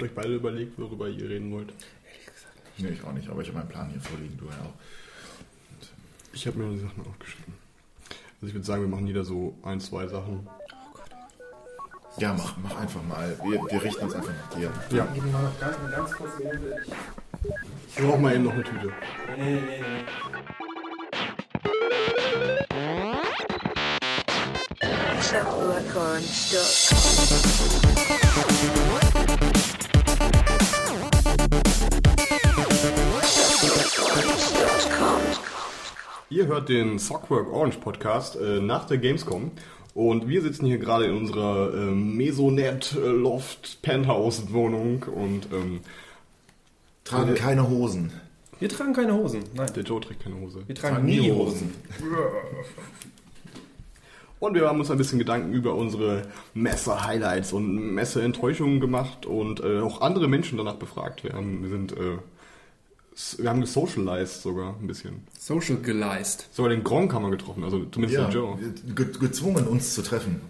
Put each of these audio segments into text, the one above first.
Habt euch beide überlegt, worüber ihr reden wollt? Nee, ich auch nicht, aber ich habe meinen Plan hier vorliegen, du ja auch. Ich habe mir die Sachen aufgeschrieben. Also ich würde sagen, wir machen jeder so ein, zwei Sachen. Ja, mach, mach einfach mal. Wir, wir richten uns einfach nach dir. Ja. Gib mir mal noch ganz, ganz kurz eine Minute. Ich brauche mal eben noch eine Tüte. Nee, nee, nee. Ihr hört den Sockwork Orange Podcast äh, nach der Gamescom und wir sitzen hier gerade in unserer äh, Mesonet äh, Loft Penthouse Wohnung und ähm, Tragen keine Hosen. Wir tragen keine Hosen. Nein, der Joe trägt keine Hose. wir tragen nie Hosen. Und wir haben uns ein bisschen Gedanken über unsere Messe-Highlights und Messe-Enttäuschungen gemacht und äh, auch andere Menschen danach befragt. Wir haben, wir sind, äh, wir haben gesocialized sogar ein bisschen. Social geleist. Sogar den Gronk haben wir getroffen, also zumindest Ja, den Joe. ge gezwungen, uns zu treffen.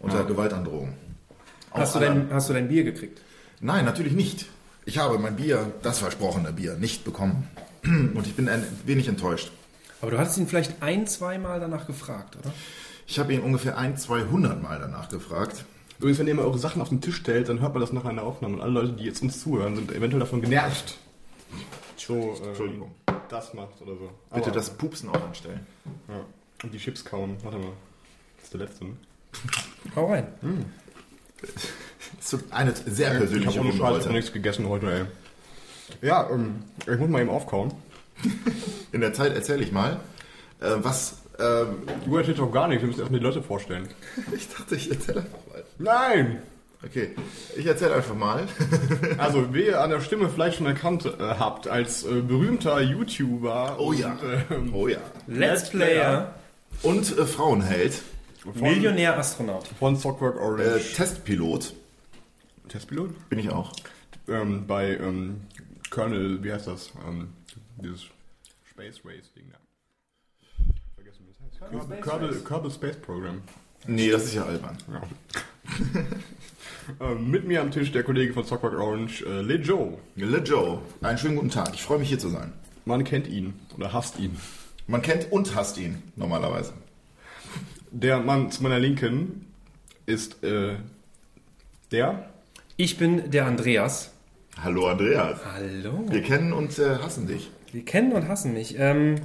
Unter Ja. Gewaltandrohung. Hast du, dein, hast du dein Bier gekriegt? Nein, natürlich nicht. Ich habe mein Bier, das versprochene Bier, nicht bekommen. Und ich bin ein wenig enttäuscht. Aber du hattest ihn vielleicht ein, zweimal danach gefragt, oder? Ich habe ihn ungefähr ein, 200 Mal danach gefragt. Übrigens, wenn ihr mal eure Sachen auf den Tisch stellt, dann hört man das nachher in der Aufnahme. Und alle Leute, die jetzt uns zuhören, sind eventuell davon genervt. So, äh, Entschuldigung. das macht oder so. Bitte Aber- das Pupsen auch anstellen. Ja. Und die Chips kauen. Warte mal. Das ist der letzte, ne? Hau rein. Das ist eine sehr Ich persönliche habe ohne Scheiß heute. nichts gegessen heute, ey. Ja, ähm, ich muss mal eben aufkauen. In der Zeit erzähle ich mal, äh, was... ähm, Du erzählst doch gar nichts, wir müssen erstmal die Leute vorstellen. ich dachte, ich erzähle einfach mal. Nein! Okay, ich erzähle einfach mal. Also, wie ihr an der Stimme vielleicht schon erkannt äh, habt, als äh, berühmter YouTuber Oh ja, und, ähm, oh ja. Let's Player, Und äh, Frauenheld, von, Millionär Astronaut. von Sockwork äh, Orange. Testpilot, Testpilot? bin ich auch. Ähm, bei ähm, Colonel, wie heißt das? Ähm, dieses Space Race Ding da. Vergessen, wie das heißt. Kerbal Space Program. Nee, das ist ja albern. Ja. ähm, mit mir am Tisch der Kollege von Sockwork Orange, äh, Le Joe. Le Joe, einen schönen guten Tag. Ich freue mich hier zu sein. Man kennt ihn oder hasst ihn. Man kennt und hasst ihn normalerweise. Der Mann zu meiner Linken ist äh, der. Ich bin der Andreas. Hallo Andreas. Hallo. Wir kennen und äh, hassen dich. Wir kennen und hassen mich. Ähm,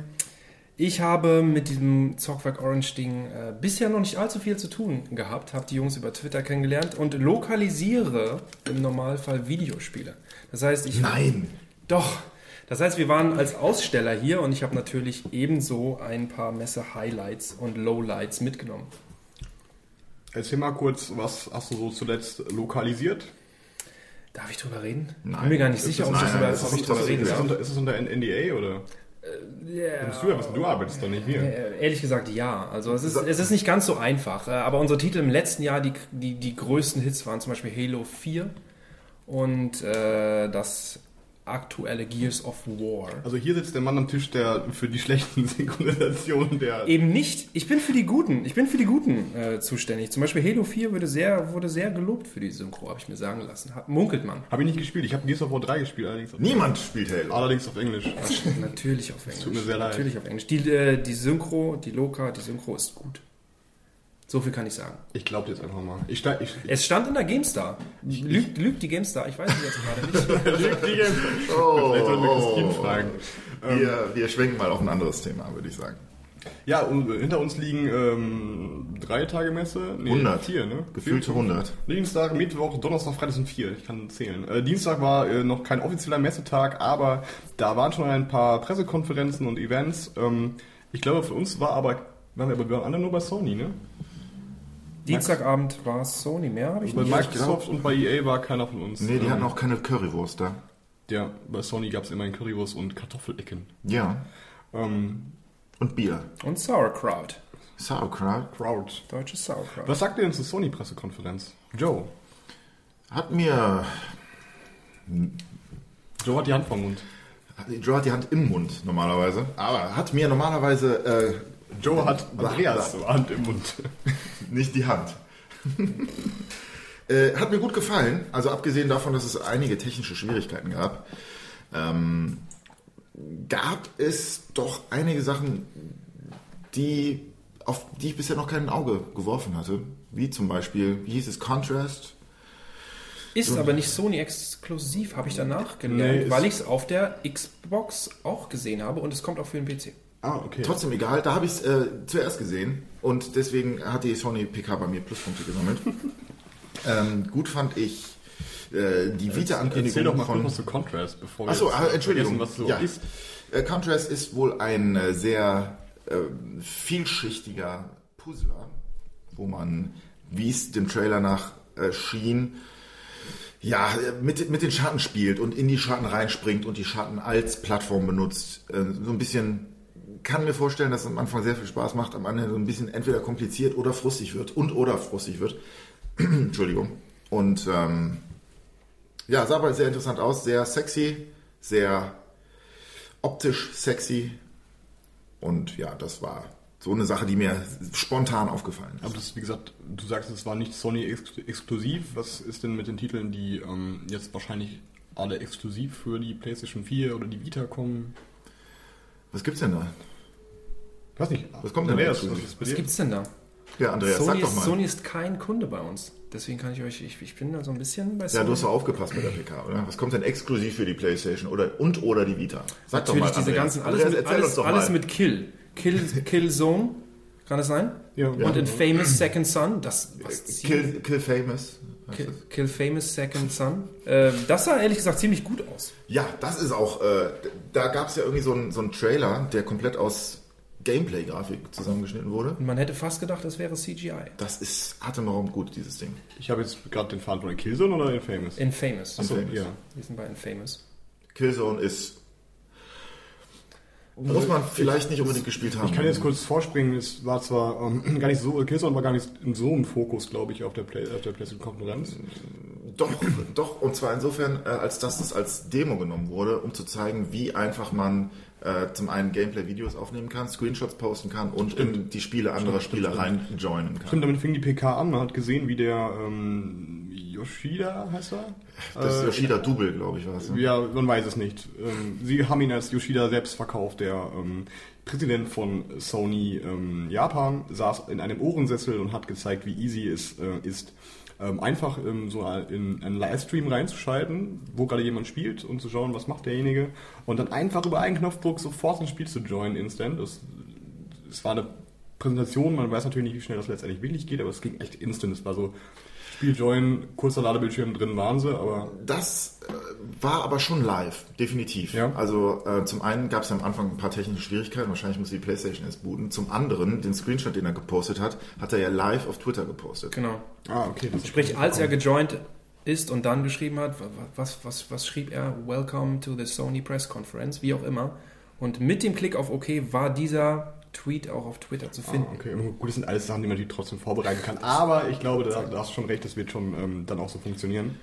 ich habe mit diesem Zockwerk Orange Ding äh, bisher noch nicht allzu viel zu tun gehabt, habe die Jungs über Twitter kennengelernt und lokalisiere im Normalfall Videospiele. Das heißt, ich Nein. doch. Das heißt, wir waren als Aussteller hier und ich habe natürlich ebenso ein paar Messe-Highlights und Lowlights mitgenommen. Erzähl mal kurz, was hast du so zuletzt lokalisiert? Darf ich drüber reden? Nein. Bin mir gar nicht Ist sicher, ob ich drüber- ich reden darf. ist es unter NDA oder? Ja. Bist du ja wissen, du arbeitest doch nicht hier. Äh, Ehrlich gesagt, ja. Also es ist, es ist nicht ganz so einfach. Äh, Aber unsere Titel im letzten Jahr, die, die, die größten Hits waren zum Beispiel Halo 4 und äh, das aktuelle Gears of War. Also hier sitzt der Mann am Tisch, der für die schlechten Synchronisationen der... Eben nicht. Ich bin für die Guten. Ich bin für die Guten äh, zuständig. Zum Beispiel Halo 4 wurde sehr, wurde sehr gelobt für die Synchro, habe ich mir sagen lassen. Hat, munkelt man. Habe ich nicht gespielt. Ich habe Gears of War 3 gespielt, allerdings auf, Niemand spielt Halo. allerdings auf Englisch. Natürlich auf Englisch. tut mir sehr leid. Natürlich auf Englisch. Die, äh, die Synchro, die Loka, die Synchro ist gut. So viel kann ich sagen. Ich glaube jetzt einfach mal. Ich, ich, Es stand in der GameStar. Lügt, lügt die GameStar? Ich weiß es jetzt gerade nicht. Oh, Vielleicht sollten wir oh, Christine fragen. Wir, wir schwenken mal auf ein anderes Thema, würde ich sagen. Ja, und hinter uns liegen ähm, drei Tage Messe. Nee, 100. Vier, ne? Gefühlte 100. Dienstag, Mittwoch, Donnerstag, Freitag sind vier. Ich kann zählen. Äh, Dienstag war äh, noch kein offizieller Messetag, aber da waren schon ein paar Pressekonferenzen und Events. Ähm, ich glaube, für uns war aber, waren wir aber wir waren alle nur bei Sony, ne? Dienstagabend war es Sony. Mehr habe ich Bei nicht. Microsoft und bei EA war keiner von uns. Nee, die Ähm, hatten auch keine Currywurst da. Ja, bei Sony gab es immerhin Currywurst und Kartoffelecken. Ja. Ähm, Und Bier. Und Sauerkraut. Sauerkraut. Crowd. Deutsches Sauerkraut. Was sagt ihr denn zur Sony-Pressekonferenz? Joe. Hat mir... Joe hat die Hand vom Mund. Joe hat die Hand im Mund normalerweise. Aber hat mir normalerweise... Äh, Joe hat Andreas Hand im Mund. nicht die Hand. Äh, hat mir gut gefallen. Also abgesehen davon, dass es einige technische Schwierigkeiten gab, ähm, gab es doch einige Sachen, die auf die ich bisher noch kein Auge geworfen hatte. Wie zum Beispiel, wie hieß es, Contrast? Ist aber nicht Sony exklusiv, habe ich danach gelernt, Nee, weil ich es auf der Xbox auch gesehen habe und es kommt auch für den PC. Ah, okay. Trotzdem egal, da habe ich es äh, zuerst gesehen und deswegen hat die Sony PK bei mir Pluspunkte gesammelt. ähm, gut fand ich äh, die Erzähl Vita-Ankündigung doch mal von... kurz was zu Contrast, bevor wir Achso, ah, Entschuldigung. was so ja. ist. Äh, Contrast ist wohl ein äh, sehr äh, vielschichtiger Puzzler, wo man, wie es dem Trailer nach äh, schien, ja, mit, mit den Schatten spielt und in die Schatten reinspringt und die Schatten als Plattform benutzt. So ein bisschen, kann mir vorstellen, dass es am Anfang sehr viel Spaß macht, am Ende so ein bisschen entweder kompliziert oder frustig wird und oder frustig wird. Entschuldigung. Und ähm, ja, sah aber sehr interessant aus, sehr sexy, sehr optisch sexy. Und ja, das war so eine Sache, die mir spontan aufgefallen ist. Aber das, wie gesagt, du sagst, es war nicht Sony ex exklusiv. Was ist denn mit den Titeln, die ähm, jetzt wahrscheinlich alle exklusiv für die PlayStation 4 oder die Vita kommen? Was gibt's denn da? Weiß nicht. Was kommt denn da was Was gibt's denn da? Ja, Andreas, Sony, sag doch ist, mal. Sony ist kein Kunde bei uns. Deswegen kann ich euch, ich, ich bin da so ein bisschen bei ja, Sony. du hast doch aufgepasst bei der PK, oder? Was kommt denn exklusiv für die Playstation oder und oder die Vita? Sag Natürlich doch mal, diese Andreas. ganzen, alles, Andreas, mit, alles, uns doch alles mal. mit Kill. Kill, Killzone, kann das sein? Ja, Und Infamous Second Son, das, was Kill, Kill Famous. Kill. Kill Famous Second Son. Äh, das sah ehrlich gesagt ziemlich gut aus. Ja, das ist auch, äh, da gab es ja irgendwie so einen so einen Trailer, der komplett aus Gameplay-Grafik zusammengeschnitten wurde. Und man hätte fast gedacht, das wäre CGI. Das ist atemberaubend gut, dieses Ding. Ich habe jetzt gerade den Faden von Killzone oder Infamous? Infamous. Achso, Infamous. ja. Wir sind bei Infamous. Killzone ist. Muss man vielleicht nicht unbedingt gespielt haben. Ich kann jetzt kurz vorspringen, es war zwar ähm, gar nicht so, Killzone war gar nicht in so einem Fokus, glaube ich, auf der, Play, auf der PlayStation-Konferenz. Doch, doch, und zwar insofern, äh, als dass es als Demo genommen wurde, um zu zeigen, wie einfach man äh, zum einen Gameplay-Videos aufnehmen kann, Screenshots posten kann und in die Spiele anderer Spieler rein joinen kann. Stimmt, damit fing die PK an, man hat gesehen, wie der ähm, Yoshida heißt er? Das ist Äh, Yoshida Double, glaube ich, war es. Ne? Ja, man weiß es nicht. Ähm, Sie haben ihn als Yoshida selbst verkauft. Der ähm, Präsident von Sony ähm, Japan saß in einem Ohrensessel und hat gezeigt, wie easy es äh, ist, einfach ähm, so in einen Livestream reinzuschalten, wo gerade jemand spielt und zu schauen, was macht derjenige. Und dann einfach über einen Knopfdruck sofort ins Spiel zu joinen, instant. Das, es war eine Präsentation, man weiß natürlich nicht, wie schnell das letztendlich wirklich geht, aber es ging echt instant. Es war so, Spiel joinen, kurzer Ladebildschirm drin waren sie, aber Das äh, war aber schon live, definitiv. Ja. Also äh, zum einen gab es am Anfang ein paar technische Schwierigkeiten, wahrscheinlich muss die Playstation erst booten. Zum anderen, den Screenshot, den er gepostet hat, hat er ja live auf Twitter gepostet. Genau. Ah, okay. Das Sprich, als er gejoint ist und dann geschrieben hat, wa- wa- was, was, was schrieb er? Welcome to the Sony Press Conference, wie auch immer. Und mit dem Klick auf OK war dieser Tweet auch auf Twitter zu finden. Ah, okay, gut, das sind alles Sachen, die man natürlich trotzdem vorbereiten kann. Aber ich glaube, da, da hast du schon recht, das wird schon ähm, dann auch so funktionieren.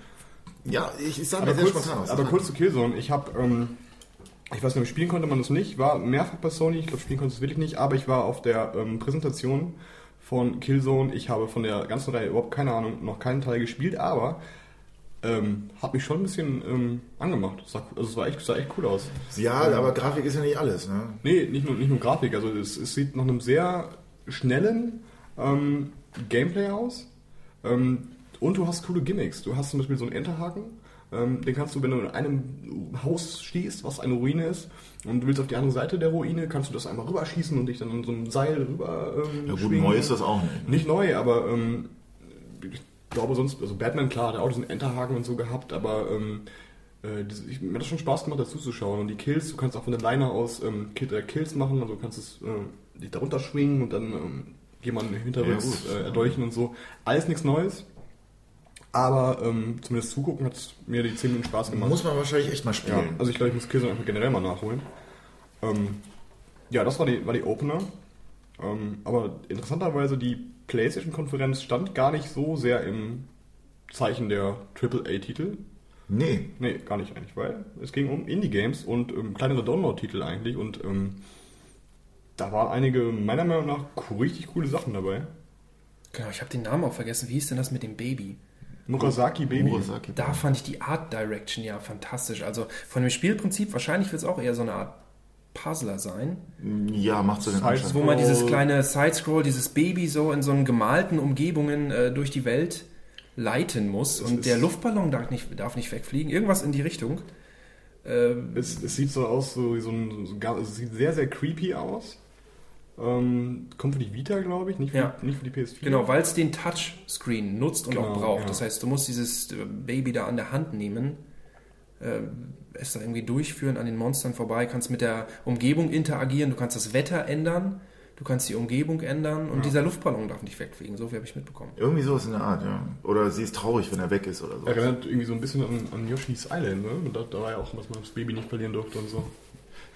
Ja, ich, ich sah Aber mir sehr kurz, spontan aus. aber kurz zu Killzone. Ich habe, ähm, ich weiß nicht, spielen konnte man das nicht. War mehrfach bei Sony. Ich glaube, spielen konnte es wirklich nicht. Aber ich war auf der ähm, Präsentation von Killzone. Ich habe von der ganzen Reihe überhaupt keine Ahnung, noch keinen Teil gespielt. Aber ähm, hat mich schon ein bisschen ähm, angemacht. Es sah, also es war echt, sah echt cool aus. Ja, aber Grafik ist ja nicht alles. Ne? Nee, nicht nur, nicht nur Grafik. Also es, es sieht nach einem sehr schnellen ähm, Gameplay aus. Ähm, und du hast coole Gimmicks. Du hast zum Beispiel so einen Enterhaken. Ähm, den kannst du, wenn du in einem Haus stehst, was eine Ruine ist, und du willst auf die andere Seite der Ruine, kannst du das einmal rüberschießen und dich dann an so einem Seil rüber ähm, Ja gut, schwingen. neu ist das auch nicht. Nicht neu, aber ähm, glaube sonst, also Batman, klar, hat auch diesen Enterhaken und so gehabt, aber ähm, äh, das- ich, mir hat das schon Spaß gemacht, dazu zu schauen. Und die Kills, du kannst auch von der Leine aus ähm, äh, Kills machen, also du kannst es äh, dich darunter schwingen und dann ähm, jemanden hinterrücks Ja, äh, erdolchen und so. Alles nichts Neues. Aber ähm, zumindest zugucken hat es mir die 10 Minuten Spaß gemacht. Muss man wahrscheinlich echt mal Ja, spielen. also ich glaube, ich muss Killzone einfach generell mal nachholen. Ähm, ja, das war die, war die Opener. Ähm, aber interessanterweise, die PlayStation-Konferenz stand gar nicht so sehr im Zeichen der AAA-Titel. Nee, Nee, gar nicht eigentlich, weil es ging um Indie-Games und ähm, kleinere Download-Titel eigentlich und ähm, da waren einige meiner Meinung nach richtig coole Sachen dabei. Genau, ich habe den Namen auch vergessen. Wie hieß denn das mit dem Baby? Murasaki Baby. Murasaki. Da fand ich die Art Direction ja fantastisch. Also von dem Spielprinzip, wahrscheinlich wird es auch eher so eine Art Puzzler sein, Ja, macht so den Anschein. wo man dieses kleine Sidescroll, dieses Baby so in so einen gemalten Umgebungen äh, durch die Welt leiten muss und ist- der Luftballon darf nicht, darf nicht wegfliegen. Irgendwas in die Richtung. Ähm, Es, es sieht so aus, so so ein. So, es sieht sehr, sehr creepy aus. Ähm, kommt für die Vita, glaube ich, nicht für, Ja. nicht für die PS4. Genau, weil es den Touchscreen nutzt und Genau, auch braucht. ja. Das heißt, du musst dieses äh, Baby da an der Hand nehmen, es da irgendwie durchführen an den Monstern vorbei, kannst mit der Umgebung interagieren, du kannst das Wetter ändern, du kannst die Umgebung ändern und dieser Luftballon darf nicht wegfliegen. So viel habe ich mitbekommen. Irgendwie sowas in der Art, ja. Oder sie ist traurig, wenn er weg ist oder so. Erinnert irgendwie so ein bisschen an, an Yoshi's Island, ne? Und da, da war ja auch, dass man das Baby nicht verlieren durfte und so.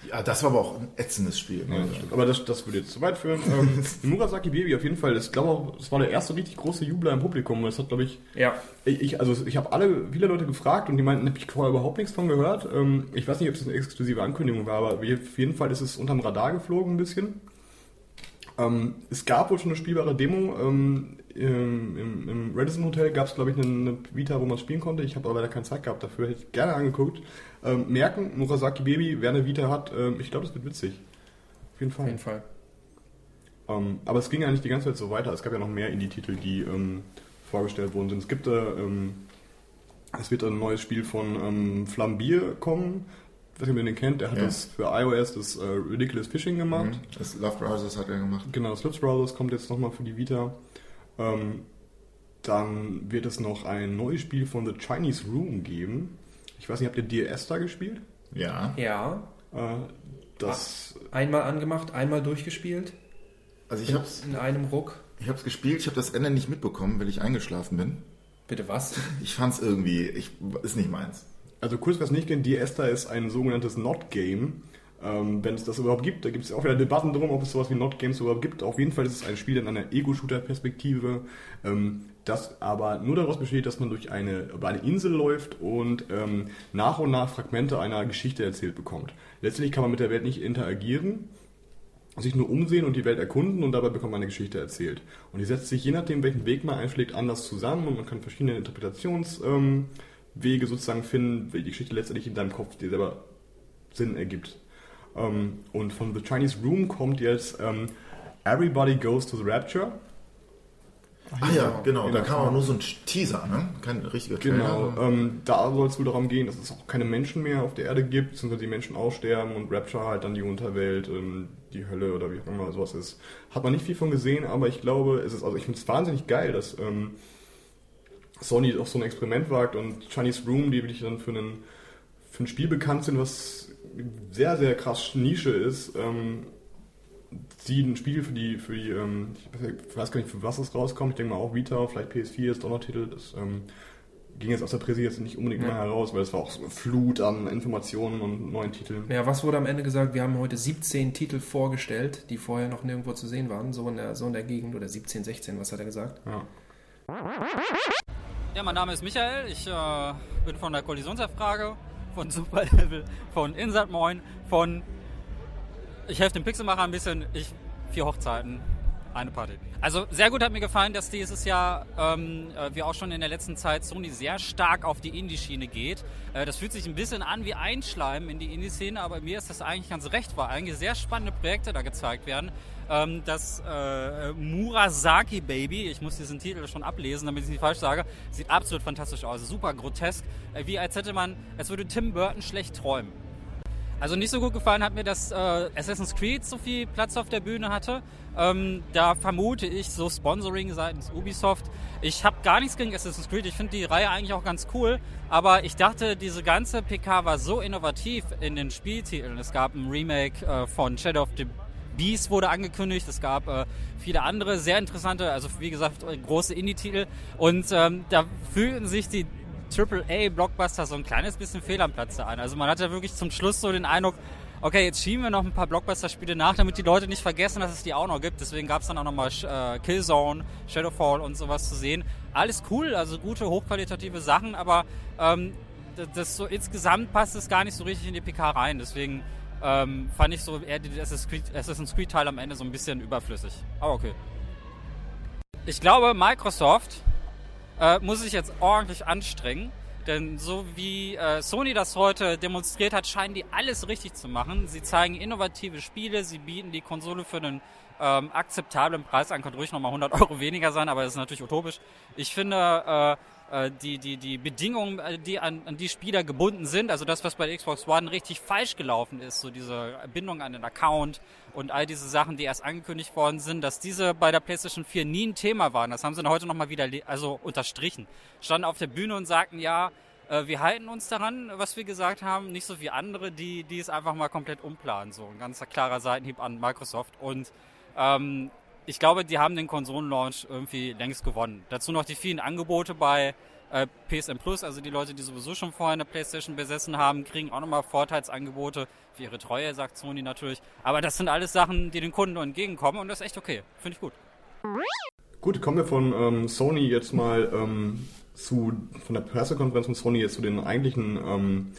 Ja, das war aber auch ein ätzendes Spiel. Ja, Ne? das. Aber das, das würde jetzt zu weit führen. Ähm, Murasaki Baby auf jeden Fall, ich glaube das war der erste richtig große Jubler im Publikum. Das hat, glaube ich, Ja, ich, ich- also ich habe alle, viele Leute gefragt und die meinten, habe ich vorher überhaupt nichts von gehört. Ähm, ich weiß nicht, ob es eine exklusive Ankündigung war, aber auf jeden Fall ist es unterm Radar geflogen ein bisschen. Ähm, es gab wohl schon eine spielbare Demo. Ähm, im, im, Im Radisson Hotel gab es, glaube ich, eine, eine Vita, wo man spielen konnte. Ich habe aber leider keine Zeit gehabt dafür. Hätte ich gerne angeguckt. Ähm, merken, Murasaki Baby, wer eine Vita hat, ähm, ich glaube, das wird witzig. Auf jeden auf Fall. jeden Fall. Ähm, aber es ging ja nicht die ganze Zeit so weiter. Es gab ja noch mehr Indie-Titel, die ähm, vorgestellt worden sind. Es gibt, äh, ähm, es wird ein neues Spiel von ähm, Flambier kommen. Ich weiß nicht, ob ihr den kennt. Der hat Ja. das für iOS das äh, Ridiculous Fishing gemacht. Mhm. Das Love Brothers hat er gemacht. Genau, Slips Brothers kommt jetzt nochmal für die Vita. Dann wird es noch ein neues Spiel von The Chinese Room geben. Ich weiß nicht, habt ihr DRS da gespielt? Ja. Ja, Äh, das einmal angemacht, einmal durchgespielt, Also ich hab's, in einem Ruck. ich hab's gespielt, ich habe das Ende nicht mitbekommen, weil ich eingeschlafen bin. Bitte was? Ich fand's irgendwie, ich, ist nicht meins. Also kurz, was nicht kennt, die Esther ist ein sogenanntes Not-Game. Ähm, Wenn es das überhaupt gibt, da gibt es auch wieder Debatten drum, ob es sowas wie Not-Games überhaupt gibt. Auf jeden Fall ist es ein Spiel in einer Ego-Shooter-Perspektive, ähm, das aber nur daraus besteht, dass man durch eine, über eine Insel läuft und ähm, nach und nach Fragmente einer Geschichte erzählt bekommt. Letztendlich kann man mit der Welt nicht interagieren, sich nur umsehen und die Welt erkunden und dabei bekommt man eine Geschichte erzählt. Und die setzt sich je nachdem, welchen Weg man einschlägt, anders zusammen und man kann verschiedene Interpretationswege ähm, sozusagen finden, wie die Geschichte letztendlich in deinem Kopf dir selber Sinn ergibt. Ähm, und von The Chinese Room kommt jetzt ähm, Everybody Goes to the Rapture. Ah ja, genau, da Genau. kam aber nur so ein Teaser, ne? Kein richtiger Trailer. Genau, ähm, da soll es wohl darum gehen, dass es auch keine Menschen mehr auf der Erde gibt, beziehungsweise die Menschen aussterben und Rapture halt dann die Unterwelt, ähm, die Hölle oder wie auch immer sowas ist. Hat man nicht viel von gesehen, aber ich glaube, es ist, also ich finde es wahnsinnig geil, dass ähm, Sony auch so ein Experiment wagt und Chinese Room, die wirklich dann für, einen, für ein Spiel bekannt sind, was sehr, sehr krass Nische ist, ähm, sie ein Spiel für die, für die, ähm, ich weiß gar nicht, für was es rauskommt, ich denke mal auch Vita, vielleicht PS4 ist Donnertitel, das ähm, ging jetzt aus der Presse jetzt nicht unbedingt Ja. mal heraus, weil es war auch so eine Flut an Informationen und neuen Titeln. Ja, was wurde am Ende gesagt? Wir haben heute 17 Titel vorgestellt, die vorher noch nirgendwo zu sehen waren, so in der, so in der Gegend, oder 17, 16, was hat er gesagt? Ja. Ja, mein Name ist Michael. Ich äh, bin von der Kollisionserfrage, von Superlevel, von Insert Moin, von ich helfe dem Pixelmacher ein bisschen, ich vier Hochzeiten, eine Party. Also sehr gut hat mir gefallen, dass dieses Jahr, ähm, äh, wie auch schon in der letzten Zeit, Sony sehr stark auf die Indie-Schiene geht. Äh, das fühlt sich ein bisschen an wie Einschleimen in die Indie-Szene, aber mir ist das eigentlich ganz recht, weil eigentlich sehr spannende Projekte da gezeigt werden. Ähm, das äh, Murasaki Baby, ich muss diesen Titel schon ablesen, damit ich es nicht falsch sage, sieht absolut fantastisch aus, super grotesk, äh, wie als hätte man, als würde Tim Burton schlecht träumen. Also nicht so gut gefallen hat mir, dass äh, Assassin's Creed so viel Platz auf der Bühne hatte. Ähm, da vermute ich so Sponsoring seitens Ubisoft. Ich habe gar nichts gegen Assassin's Creed. Ich finde die Reihe eigentlich auch ganz cool. Aber ich dachte, diese ganze PK war so innovativ in den Spieltiteln. Es gab ein Remake äh, von Shadow of the Beast wurde angekündigt. Es gab äh, viele andere sehr interessante, also wie gesagt, äh, große Indie-Titel. Und ähm, da fühlten sich die AAA-Blockbuster so ein kleines bisschen fehl am Platze ein. Also man hatte wirklich zum Schluss so den Eindruck, okay, jetzt schieben wir noch ein paar Blockbuster-Spiele nach, damit die Leute nicht vergessen, dass es die auch noch gibt. Deswegen gab es dann auch nochmal äh, Killzone, Shadowfall und sowas zu sehen. Alles cool, also gute, hochqualitative Sachen, aber ähm, das, das so insgesamt passt es gar nicht so richtig in die PK rein. Deswegen ähm, fand ich so eher die Assassin's Creed, Assassin's Creed Teil am Ende so ein bisschen überflüssig. Aber okay. Ich glaube, Microsoft äh, muss sich jetzt ordentlich anstrengen. Denn so wie äh, Sony das heute demonstriert hat, scheinen die alles richtig zu machen. Sie zeigen innovative Spiele, sie bieten die Konsole für einen ähm, akzeptablen Preis an. Könnte ruhig nochmal 100 Euro weniger sein, aber das ist natürlich utopisch. Ich finde, äh, die, die, die Bedingungen, äh, die an, an die Spieler gebunden sind, also das, was bei Xbox One richtig falsch gelaufen ist, so diese Bindung an den Account und all diese Sachen, die erst angekündigt worden sind, dass diese bei der PlayStation 4 nie ein Thema waren. Das haben sie heute nochmal wieder also unterstrichen. Standen auf der Bühne und sagten, ja, äh, wir halten uns daran, was wir gesagt haben, nicht so wie andere, die, die es einfach mal komplett umplanen. So ein ganz klarer Seitenhieb an Microsoft. Und ähm, ich glaube, die haben den Konsolenlaunch irgendwie längst gewonnen. Dazu noch die vielen Angebote bei äh, PSN Plus, also die Leute, die sowieso schon vorher eine Playstation besessen haben, kriegen auch nochmal Vorteilsangebote für ihre Treue, sagt Sony natürlich. Aber das sind alles Sachen, die den Kunden entgegenkommen und das ist echt okay. Finde ich gut. Gut, kommen wir von ähm, Sony jetzt mal ähm, zu, von der Pressekonferenz von Sony jetzt zu den eigentlichen ähm,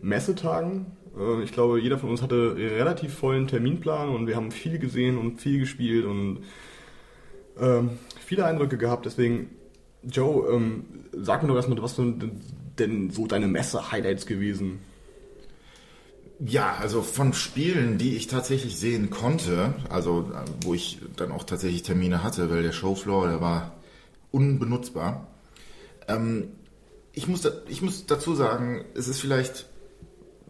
Messetagen. Äh, ich glaube, jeder von uns hatte relativ vollen Terminplan und wir haben viel gesehen und viel gespielt und ähm, viele Eindrücke gehabt. Deswegen, Joe, ähm, sag mir doch erstmal, was sind denn so deine Messe-Highlights gewesen? Ja, also von Spielen, die ich tatsächlich sehen konnte, also wo ich dann auch tatsächlich Termine hatte, weil der Showfloor, der war unbenutzbar. Ähm, ich, muss da, ich muss dazu sagen, es ist vielleicht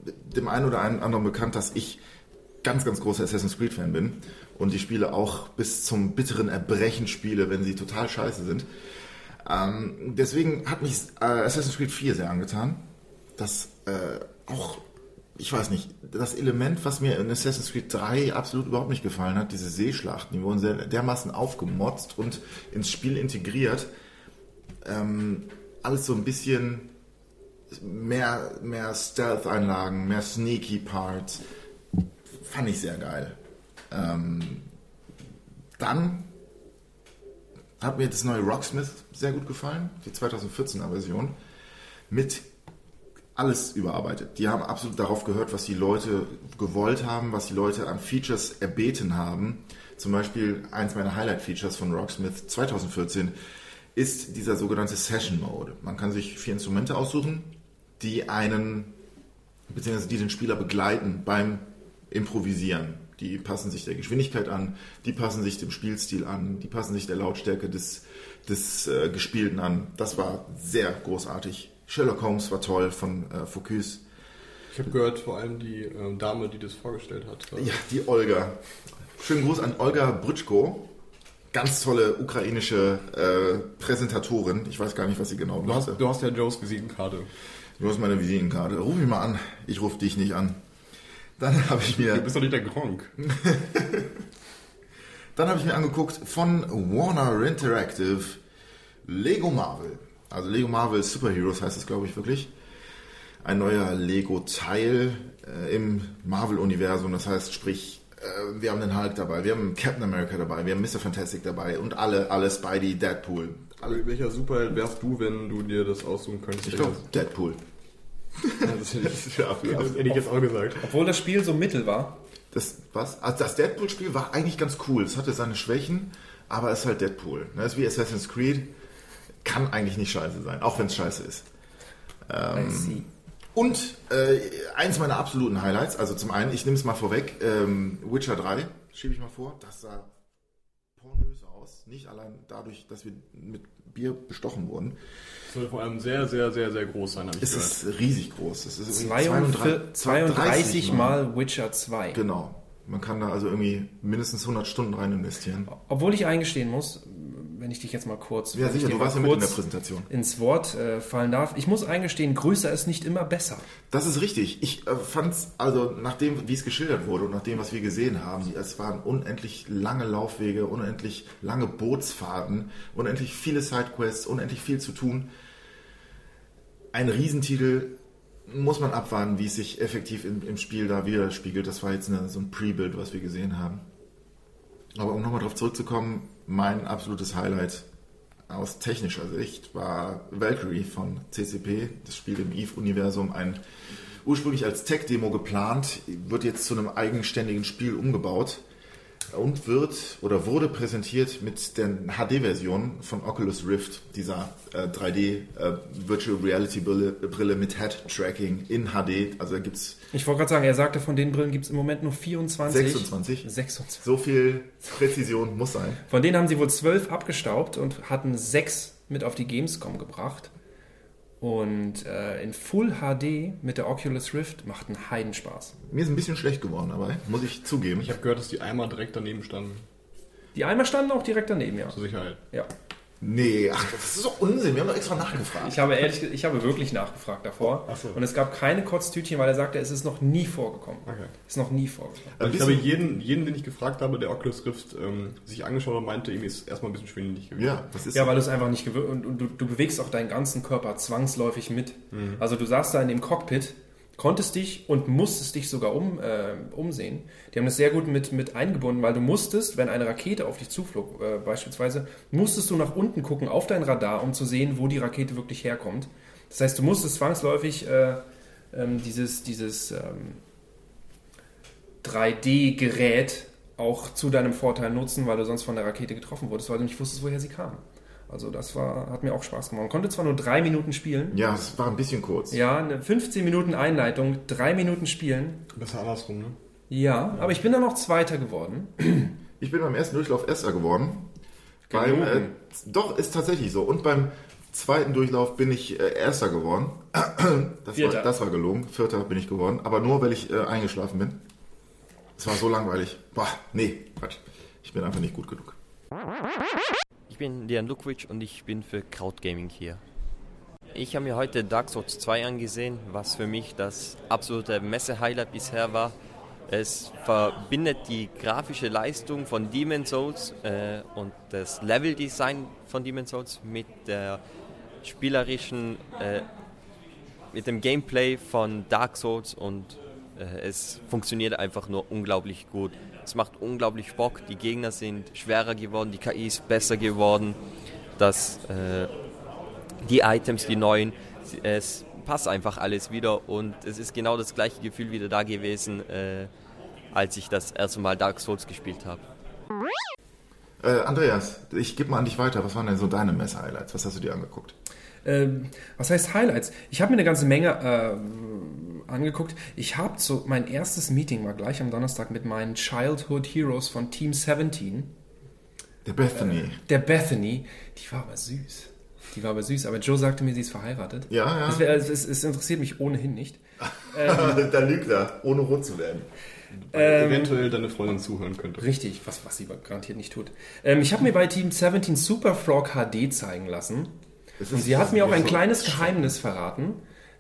dem einen oder anderen bekannt, dass ich ganz, ganz großer Assassin's Creed-Fan bin und die Spiele auch bis zum bitteren Erbrechen spiele, wenn sie total scheiße sind. Ähm, deswegen hat mich äh, Assassin's Creed 4 sehr angetan. Das äh, auch, ich weiß nicht, das Element, was mir in Assassin's Creed 3 absolut überhaupt nicht gefallen hat, diese Seeschlachten, die wurden sehr, dermaßen aufgemotzt und ins Spiel integriert. Ähm, alles so ein bisschen mehr, mehr Stealth-Einlagen, mehr sneaky Parts. Fand ich sehr geil. Ähm, dann hat mir das neue Rocksmith sehr gut gefallen, die 2014er Version, mit alles überarbeitet. Die haben absolut darauf gehört, was die Leute gewollt haben, was die Leute an Features erbeten haben. Zum Beispiel eins meiner Highlight-Features von Rocksmith 2014 ist dieser sogenannte Session Mode. Man kann sich vier Instrumente aussuchen, die einen, beziehungsweise die den Spieler begleiten beim Improvisieren. Die passen sich der Geschwindigkeit an, die passen sich dem Spielstil an, die passen sich der Lautstärke des, des äh, Gespielten an. Das war sehr großartig. Sherlock Holmes war toll von äh, Focus. Ich habe gehört, vor allem die äh, Dame, die das vorgestellt hat. Ja, die Olga. Schönen Gruß an Olga Bryczko. Ganz tolle ukrainische äh, Präsentatorin. Ich weiß gar nicht, was sie genau du hast, du hast ja Joes Visitenkarte. Du hast meine Visitenkarte. Ruf mich mal an. Ich rufe dich nicht an. Dann habe ich mir. Du bist doch nicht der Gronk. Dann habe ich mir angeguckt von Warner Interactive Lego Marvel. Also Lego Marvel Superheroes heißt es, glaube ich, wirklich. Ein neuer Lego-Teil äh, im Marvel-Universum. Das heißt, sprich, äh, wir haben den Hulk dabei, wir haben Captain America dabei, wir haben Mr. Fantastic dabei und alle, alle Spidey, Deadpool. Alle. Welcher Superheld wärst du, wenn du dir das aussuchen könntest? Ich glaube, Deadpool. Das, ist, ja, das hätte ich jetzt auch gesagt. Obwohl das Spiel so mittel war. Das, was? Also das Deadpool-Spiel war eigentlich ganz cool. Es hatte seine Schwächen, aber es ist halt Deadpool. Das ne, ist wie Assassin's Creed. Kann eigentlich nicht scheiße sein, auch wenn es scheiße ist. Ähm, und äh, eins meiner absoluten Highlights, also zum einen, ich nehme es mal vorweg, ähm, Witcher 3, schiebe ich mal vor, das sah pornös aus. Nicht allein dadurch, dass wir mit Bier bestochen wurden. Es soll vor allem sehr, sehr, sehr, sehr groß sein, habe ich es gehört. Es ist riesig groß. Es ist 32, 32 Mal Witcher 2. Genau. Man kann da also irgendwie mindestens 100 Stunden rein investieren. Obwohl ich eingestehen muss, wenn ich dich jetzt mal kurz, ja, sicher, du warst ja mit in der Präsentation. ins Wort äh, fallen darf. Ich muss eingestehen, größer ist nicht immer besser. Das ist richtig. Ich äh, fand es, also nach dem, wie es geschildert wurde und nach dem, was wir gesehen haben, es waren unendlich lange Laufwege, unendlich lange Bootsfahrten, unendlich viele Sidequests, unendlich viel zu tun. Ein Riesentitel, muss man abwarten, wie es sich effektiv im, im Spiel da widerspiegelt. Das war jetzt eine, so ein Pre-Build, was wir gesehen haben. Aber um nochmal darauf zurückzukommen, mein absolutes Highlight aus technischer Sicht war Valkyrie von CCP. Das spielt im EVE-Universum ein ursprünglich als Tech-Demo geplant, wird jetzt zu einem eigenständigen Spiel umgebaut. Und wird oder wurde präsentiert mit der HD-Version von Oculus Rift, dieser äh, 3D äh, Virtual Reality Brille, Brille mit Head Tracking in HD. Also da gibt's Ich wollte gerade sagen, er sagte, von den Brillen gibt es im Moment nur 24. 26. 26. So viel Präzision muss sein. Von denen haben sie wohl zwölf abgestaubt und hatten sechs mit auf die Gamescom gebracht. Und äh, in Full HD mit der Oculus Rift macht einen Heidenspaß. Mir ist ein bisschen schlecht geworden dabei, muss ich zugeben. Ich habe gehört, dass die einmal direkt daneben standen. Die Eimer standen auch direkt daneben, ja. Zur Sicherheit. ja. Nee, ach, das ist so Unsinn. Wir haben doch extra nachgefragt. Ich habe ehrlich, ich habe wirklich nachgefragt davor. Ach so. Und es gab keine Kotztütchen, weil er sagte, es ist noch nie vorgekommen. Okay. Ist noch nie vorgekommen. Also ich habe jeden, jeden, den ich gefragt habe, der Oculus Rift ähm, sich angeschaut hat, meinte, ihm ist erstmal ein bisschen schwindelig gewesen. Ja, das ist Ja, weil du es einfach nicht gewöhnt und, und du, du bewegst auch deinen ganzen Körper zwangsläufig mit. Also du saßt da in dem Cockpit, konntest dich und musstest dich sogar um, äh, umsehen. Die haben das sehr gut mit, mit eingebunden, weil du musstest, wenn eine Rakete auf dich zuflog, äh, beispielsweise, musstest du nach unten gucken auf dein Radar, um zu sehen, wo die Rakete wirklich herkommt. Das heißt, du musstest zwangsläufig äh, ähm, dieses, dieses ähm, 3D-Gerät auch zu deinem Vorteil nutzen, weil du sonst von der Rakete getroffen wurdest, weil du nicht wusstest, woher sie kam. Also das war, hat mir auch Spaß gemacht. Man konnte zwar nur drei Minuten spielen. ja, es war ein bisschen kurz. Ja, eine 15 Minuten Einleitung, drei Minuten spielen. Besser andersrum, ne? Ja, aber ich bin dann noch Zweiter geworden. Ich bin beim ersten Durchlauf Erster geworden. Beim, Gelogen. äh, doch, ist tatsächlich so. Und beim zweiten Durchlauf bin ich äh, Erster geworden. Das Vierter. war, das war gelogen. Vierter bin ich geworden. Aber nur, weil ich äh, eingeschlafen bin. Es war so langweilig. Boah, nee, Quatsch. Ich bin einfach nicht gut genug. Ich bin Dejan Lukvic und ich bin für Krautgaming hier. Ich habe mir heute Dark Souls 2 angesehen, was für mich das absolute Messe-Highlight bisher war. Es verbindet die grafische Leistung von Demon Souls äh, und das Leveldesign von Demon Souls mit der spielerischen, äh, mit dem Gameplay von Dark Souls und äh, es funktioniert einfach nur unglaublich gut. Es macht unglaublich Bock, die Gegner sind schwerer geworden, die KI ist besser geworden, das, äh, die Items, die neuen, es passt einfach alles wieder und es ist genau das gleiche Gefühl wieder da gewesen, äh, als ich das erste Mal Dark Souls gespielt habe. Äh, Andreas, ich gebe mal an dich weiter. Was waren denn so deine Messe-Highlights? Was hast du dir angeguckt? Ähm, was heißt Highlights? Ich habe mir eine ganze Menge äh, angeguckt. Ich habe so mein erstes Meeting war gleich am Donnerstag mit meinen Childhood Heroes von Team 17. Der Bethany. Der Bethany, die war aber süß. Die war aber süß, aber Joe sagte mir, sie ist verheiratet. Ja, ja. Das wär, es, es, es interessiert mich ohnehin nicht. da lügt er, ohne rot zu werden. Ähm, Eventuell deine Freundin zuhören könnte. Richtig, was, was sie garantiert nicht tut. Ähm, ich habe mir bei Team 17 Super Frog HD zeigen lassen. Es Und sie hat mir auch ein so- kleines Geheimnis verraten.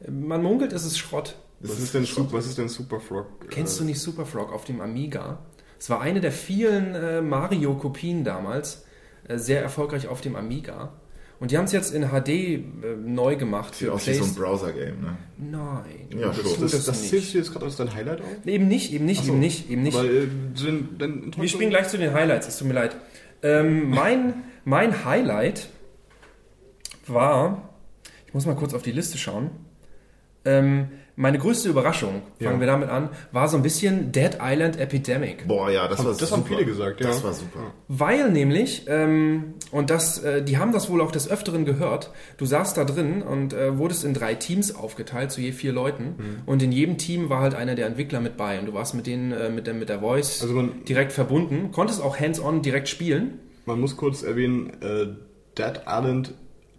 Man munkelt, es ist Schrott. Was ist denn, Super, was ist denn Super Frog? Kennst du nicht Super Frog auf dem Amiga? Es war eine der vielen äh, Mario-Kopien damals, äh, sehr erfolgreich auf dem Amiga. Und die haben es jetzt in HD äh, neu gemacht Sieht aus wie so ein Browser-Game, ne? Nein. Ja, Das, schon. das, das das, nicht. zählst du jetzt gerade als dein Highlight auf? Eben nicht, eben nicht, so. eben nicht, eben nicht. Weil, äh, sind, dann Wir springen gleich zu den Highlights, es tut mir leid. Ähm, mein, mein Highlight war, ich muss mal kurz auf die Liste schauen. Ähm, meine größte Überraschung, fangen Ja. wir damit an, war so ein bisschen Dead Island Epidemic. Boah, ja, das Haben- war das super. haben viele gesagt, ja. Das war super. Weil nämlich, ähm, und das, äh, die haben das wohl auch des Öfteren gehört, du saßt da drin und äh, wurdest in drei Teams aufgeteilt, zu je vier Leuten. Mhm. Und in jedem Team war halt einer der Entwickler mit bei. Und du warst mit denen, äh, mit, der, mit der Voice Also man- direkt verbunden, konntest auch hands-on direkt spielen. Man muss kurz erwähnen, äh, Dead Island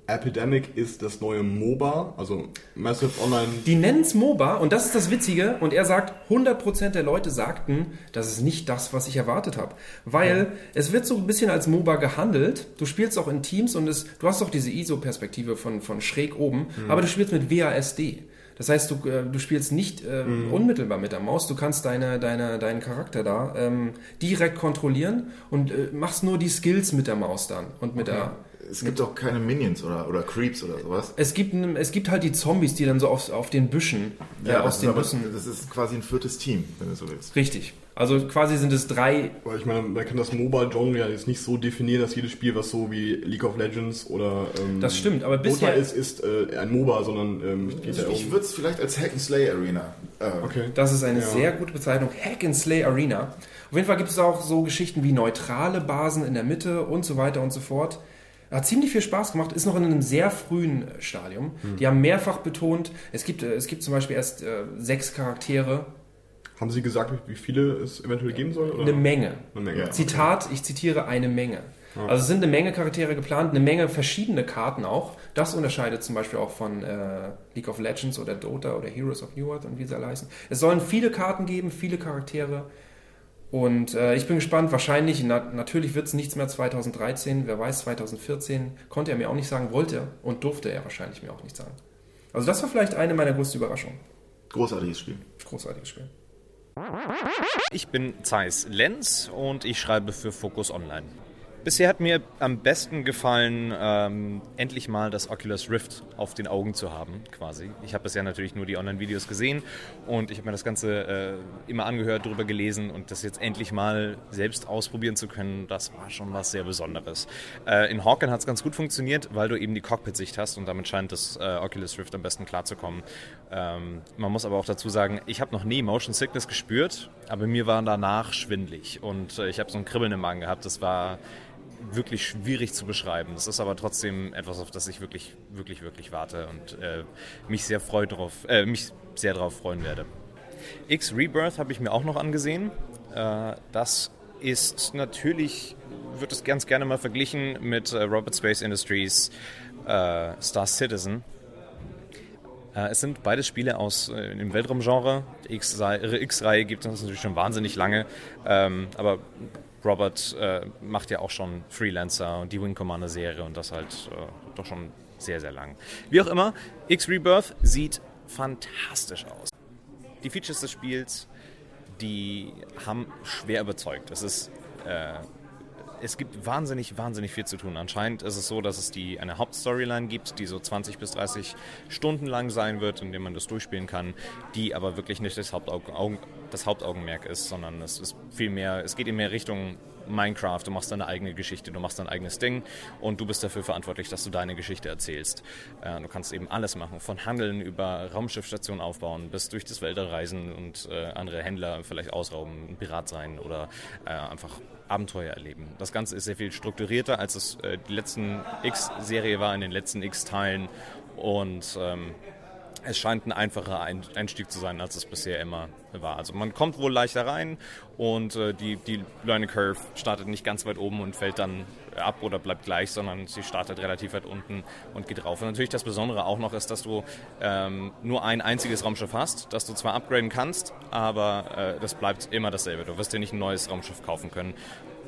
Epidemic ist das neue MOBA, also Massive Online. Die nennen es MOBA und das ist das Witzige. Und er sagt, 100% der Leute sagten, das ist nicht das, was ich erwartet habe. Weil es wird so ein bisschen als MOBA gehandelt. Du spielst auch in Teams und es, du hast auch diese ISO-Perspektive von, von schräg oben, aber du spielst mit WASD. Das heißt, du, äh, du spielst nicht äh, unmittelbar mit der Maus, du kannst deine, deine, deinen Charakter da ähm, direkt kontrollieren und äh, machst nur die Skills mit der Maus dann und mit der Es gibt auch keine Minions oder, oder Creeps oder sowas. Es gibt, es gibt halt die Zombies, die dann so auf, auf den Büschen, äh, aus das, den ist aber, Büschen. das ist quasi ein viertes Team, wenn du so willst. Richtig. Also quasi sind es drei. Weil ich meine, man kann das Mobile-Genre ja jetzt nicht so definieren, dass jedes Spiel, was so wie League of Legends oder ähm, Das stimmt, aber bisher- ist, ist äh, ein MOBA, sondern ähm, geht ja Ich würde es vielleicht als Hack and Slay Arena. Äh, Okay. Das ist eine Ja. sehr gute Bezeichnung. Hack and Slay Arena. Auf jeden Fall gibt es auch so Geschichten wie neutrale Basen in der Mitte und so weiter und so fort. Hat ziemlich viel Spaß gemacht, ist noch in einem sehr frühen Stadium. Die haben mehrfach betont, es gibt, äh, es gibt zum Beispiel erst äh, sechs Charaktere, Haben Sie gesagt, wie viele es eventuell geben soll? Oder? eine Menge. Eine Menge. Zitat, ich zitiere eine Menge. Also es sind eine Menge Charaktere geplant, eine Menge verschiedene Karten auch. Das unterscheidet zum Beispiel auch von äh, League of Legends oder Dota oder Heroes of New World und wie sie alle heißen. Es sollen viele Karten geben, viele Charaktere. Und äh, ich bin gespannt, wahrscheinlich, na, natürlich wird es nichts mehr 2013, wer weiß, 2014, konnte er mir auch nicht sagen, wollte er und durfte er wahrscheinlich mir auch nicht sagen. Also das war vielleicht eine meiner größten Überraschungen. Großartiges Spiel. Großartiges Spiel. Ich bin Zeiss Lenz und ich schreibe für Focus Online. Bisher hat mir am besten gefallen, ähm, endlich mal das Oculus Rift auf den Augen zu haben, quasi. Ich habe bisher natürlich nur die Online-Videos gesehen und ich habe mir das Ganze äh, immer angehört, darüber gelesen und das jetzt endlich mal selbst ausprobieren zu können, das war schon was sehr Besonderes. Äh, in Hawken hat es ganz gut funktioniert, weil du eben die Cockpit-Sicht hast und damit scheint das äh, Oculus Rift am besten klarzukommen. Ähm, man muss aber auch dazu sagen, ich habe noch nie Motion Sickness gespürt, aber mir war danach schwindlig und äh, ich habe so ein Kribbeln im Magen gehabt. Das war wirklich schwierig zu beschreiben. Das ist aber trotzdem etwas, auf das ich wirklich, wirklich, wirklich warte und äh, mich sehr freut drauf, äh, mich sehr darauf freuen werde. X Rebirth habe ich mir auch noch angesehen. Äh, das ist natürlich, wird es ganz gerne mal verglichen mit äh, Robert Space Industries äh, Star Citizen. Äh, Es sind beides Spiele aus äh, dem Weltraumgenre. Die X-Reihe gibt es natürlich schon wahnsinnig lange. Ähm, aber Robert äh, macht ja auch schon Freelancer und die Wing Commander Serie und das halt äh, doch schon sehr, sehr lang. Wie auch immer, X Rebirth sieht fantastisch aus. Die Features des Spiels, die haben schwer überzeugt. Es ist äh, es gibt wahnsinnig, wahnsinnig viel zu tun. Anscheinend ist es so, dass es die, eine Hauptstoryline gibt, die so 20 bis 30 Stunden lang sein wird, in dem man das durchspielen kann, die aber wirklich nicht das, Hauptaug das Hauptaugenmerk ist, sondern es ist viel mehr, es geht in mehr Richtung Minecraft, du machst deine eigene Geschichte, du machst dein eigenes Ding und du bist dafür verantwortlich, dass du deine Geschichte erzählst. Äh, du kannst eben alles machen, von Handeln über Raumschiffstationen aufbauen, bis durch das Weltall reisen und äh, andere Händler vielleicht ausrauben, ein Pirat sein oder äh, einfach Abenteuer erleben. Das Ganze ist sehr viel strukturierter, als es äh, die letzten X-Serie war, in den letzten X-Teilen und ähm, es scheint ein einfacher Einstieg zu sein, als es bisher immer war. Also man kommt wohl leichter rein und äh, die, die Learning Curve startet nicht ganz weit oben und fällt dann ab oder bleibt gleich, sondern sie startet relativ weit unten und geht rauf. Und natürlich das Besondere auch noch ist, dass du ähm, nur ein einziges Raumschiff hast, das du zwar upgraden kannst, aber äh, das bleibt immer dasselbe. Du wirst dir nicht ein neues Raumschiff kaufen können.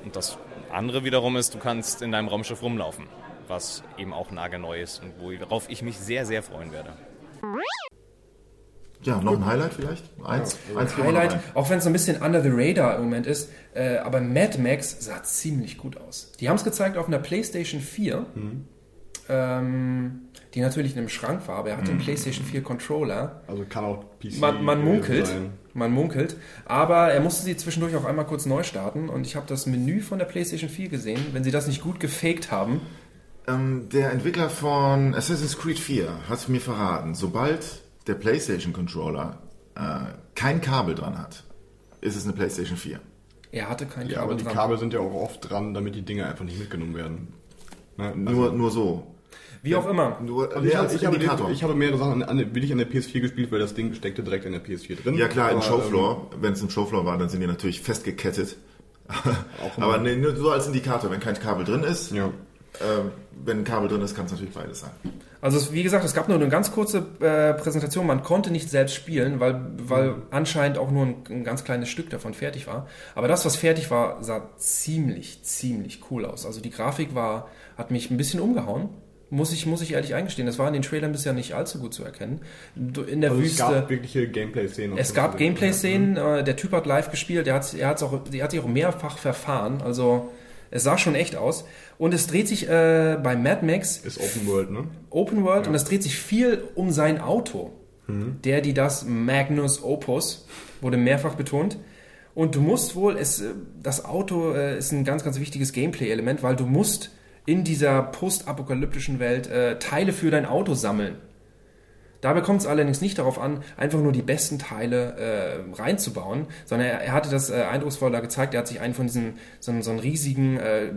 Und das andere wiederum ist, du kannst in deinem Raumschiff rumlaufen, was eben auch nagelneu ist und worauf ich mich sehr, sehr freuen werde. Ja, noch ein Highlight vielleicht? Eins? Eins wir noch Highlight, auch wenn es so ein bisschen under the radar im Moment ist, äh, aber Mad Max sah ziemlich gut aus. Die haben es gezeigt auf einer PlayStation 4, ähm, die natürlich in einem Schrank war, aber er hatte einen PlayStation 4 Controller. Also kann auch PC Man, man munkelt, sein. man munkelt, aber er musste sie zwischendurch auch einmal kurz neu starten und ich habe das Menü von der PlayStation 4 gesehen. Wenn sie das nicht gut gefaked haben, Ähm, der Entwickler von Assassin's Creed 4 hat mir verraten, sobald der PlayStation Controller äh, kein Kabel dran hat, ist es eine PlayStation 4. er hatte kein Ja, Kabel aber die dran. Kabel sind ja auch oft dran, damit die Dinge einfach nicht mitgenommen werden. Ne? Also- Nur, nur so. Wie auch immer. Nur Also ich, ich, habe, Indikator. ich habe mehrere Sachen an, an, will ich an der PS4 gespielt, weil das Ding steckte direkt in der PS4 drin. ja klar, im Showfloor. Wenn es im Showfloor war, dann sind die natürlich festgekettet. Auch Aber nee, nur so als Indikator, wenn kein Kabel drin ist, Ähm, Ja. Ähm, wenn ein Kabel drin ist, kann es natürlich beides sein. Also es, wie gesagt, es gab nur eine ganz kurze äh, Präsentation. Man konnte nicht selbst spielen, weil, weil anscheinend auch nur ein, ein ganz kleines Stück davon fertig war. Aber das, was fertig war, sah ziemlich, ziemlich cool aus. Also die Grafik war, hat mich ein bisschen umgehauen. Muss ich, muss ich ehrlich eingestehen. Das war in den Trailern bisher nicht allzu gut zu erkennen. In der Also es Wüste. gab wirkliche Gameplay-Szenen. und Es gab Gameplay-Szenen, äh, der Typ hat live gespielt, der hat, er auch, der hat sich auch mehrfach verfahren. Also Es sah schon echt aus. Und es dreht sich äh, bei Mad Max Ist Open World, ne? Open World und es dreht sich viel um sein Auto. Mhm. Der, die das Magnus Opus, wurde mehrfach betont. Und du musst wohl, es, äh, das Auto äh, ist ein ganz, ganz wichtiges Gameplay-Element, weil du musst in dieser postapokalyptischen Welt äh, Teile für dein Auto sammeln. Dabei kommt es allerdings nicht darauf an, einfach nur die besten Teile äh, reinzubauen, sondern er, er hatte das äh, eindrucksvoller gezeigt. Er hat sich einen von diesen, so, so einen riesigen, äh,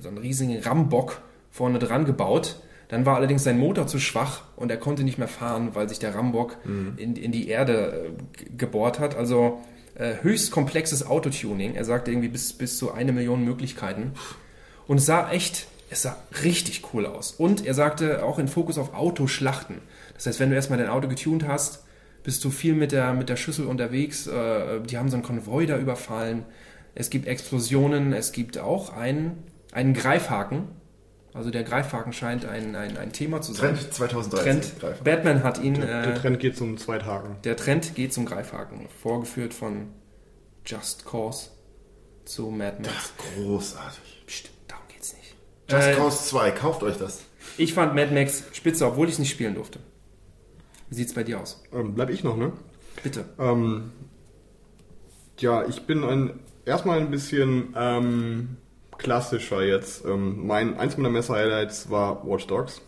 so einen riesigen Rambock vorne dran gebaut. Dann war allerdings sein Motor zu schwach und er konnte nicht mehr fahren, weil sich der Rambock in, in die Erde äh, gebohrt hat. Also äh, höchst komplexes Autotuning. Er sagte irgendwie bis, bis zu eine Million Möglichkeiten. Und es sah echt, es sah richtig cool aus. Und er sagte auch in Fokus auf Autoschlachten. Das heißt, wenn du erstmal dein Auto getuned hast, bist du viel mit der, mit der Schüssel unterwegs. Äh, die haben so einen Konvoi da überfallen. Es gibt Explosionen. Es gibt auch einen, einen Greifhaken. Also der Greifhaken scheint ein, ein, ein Thema zu sein. Trend 2030. Trend. Batman hat ihn. Der Äh, Trend geht zum zwei Tagen. der Trend geht zum Greifhaken. Vorgeführt von Just Cause zu Mad Max. Großartig. Psst, darum geht's nicht. Just Äh, Cause 2, kauft euch das. Ich fand Mad Max spitze, obwohl ich es nicht spielen durfte. Wie sieht's bei dir aus? Ähm, bleib ich noch, ne? Bitte. Ähm, ja, ich bin ein, erstmal ein bisschen ähm, klassischer jetzt. Ähm, mein, eins meiner Messer-Highlights war Watch Dogs.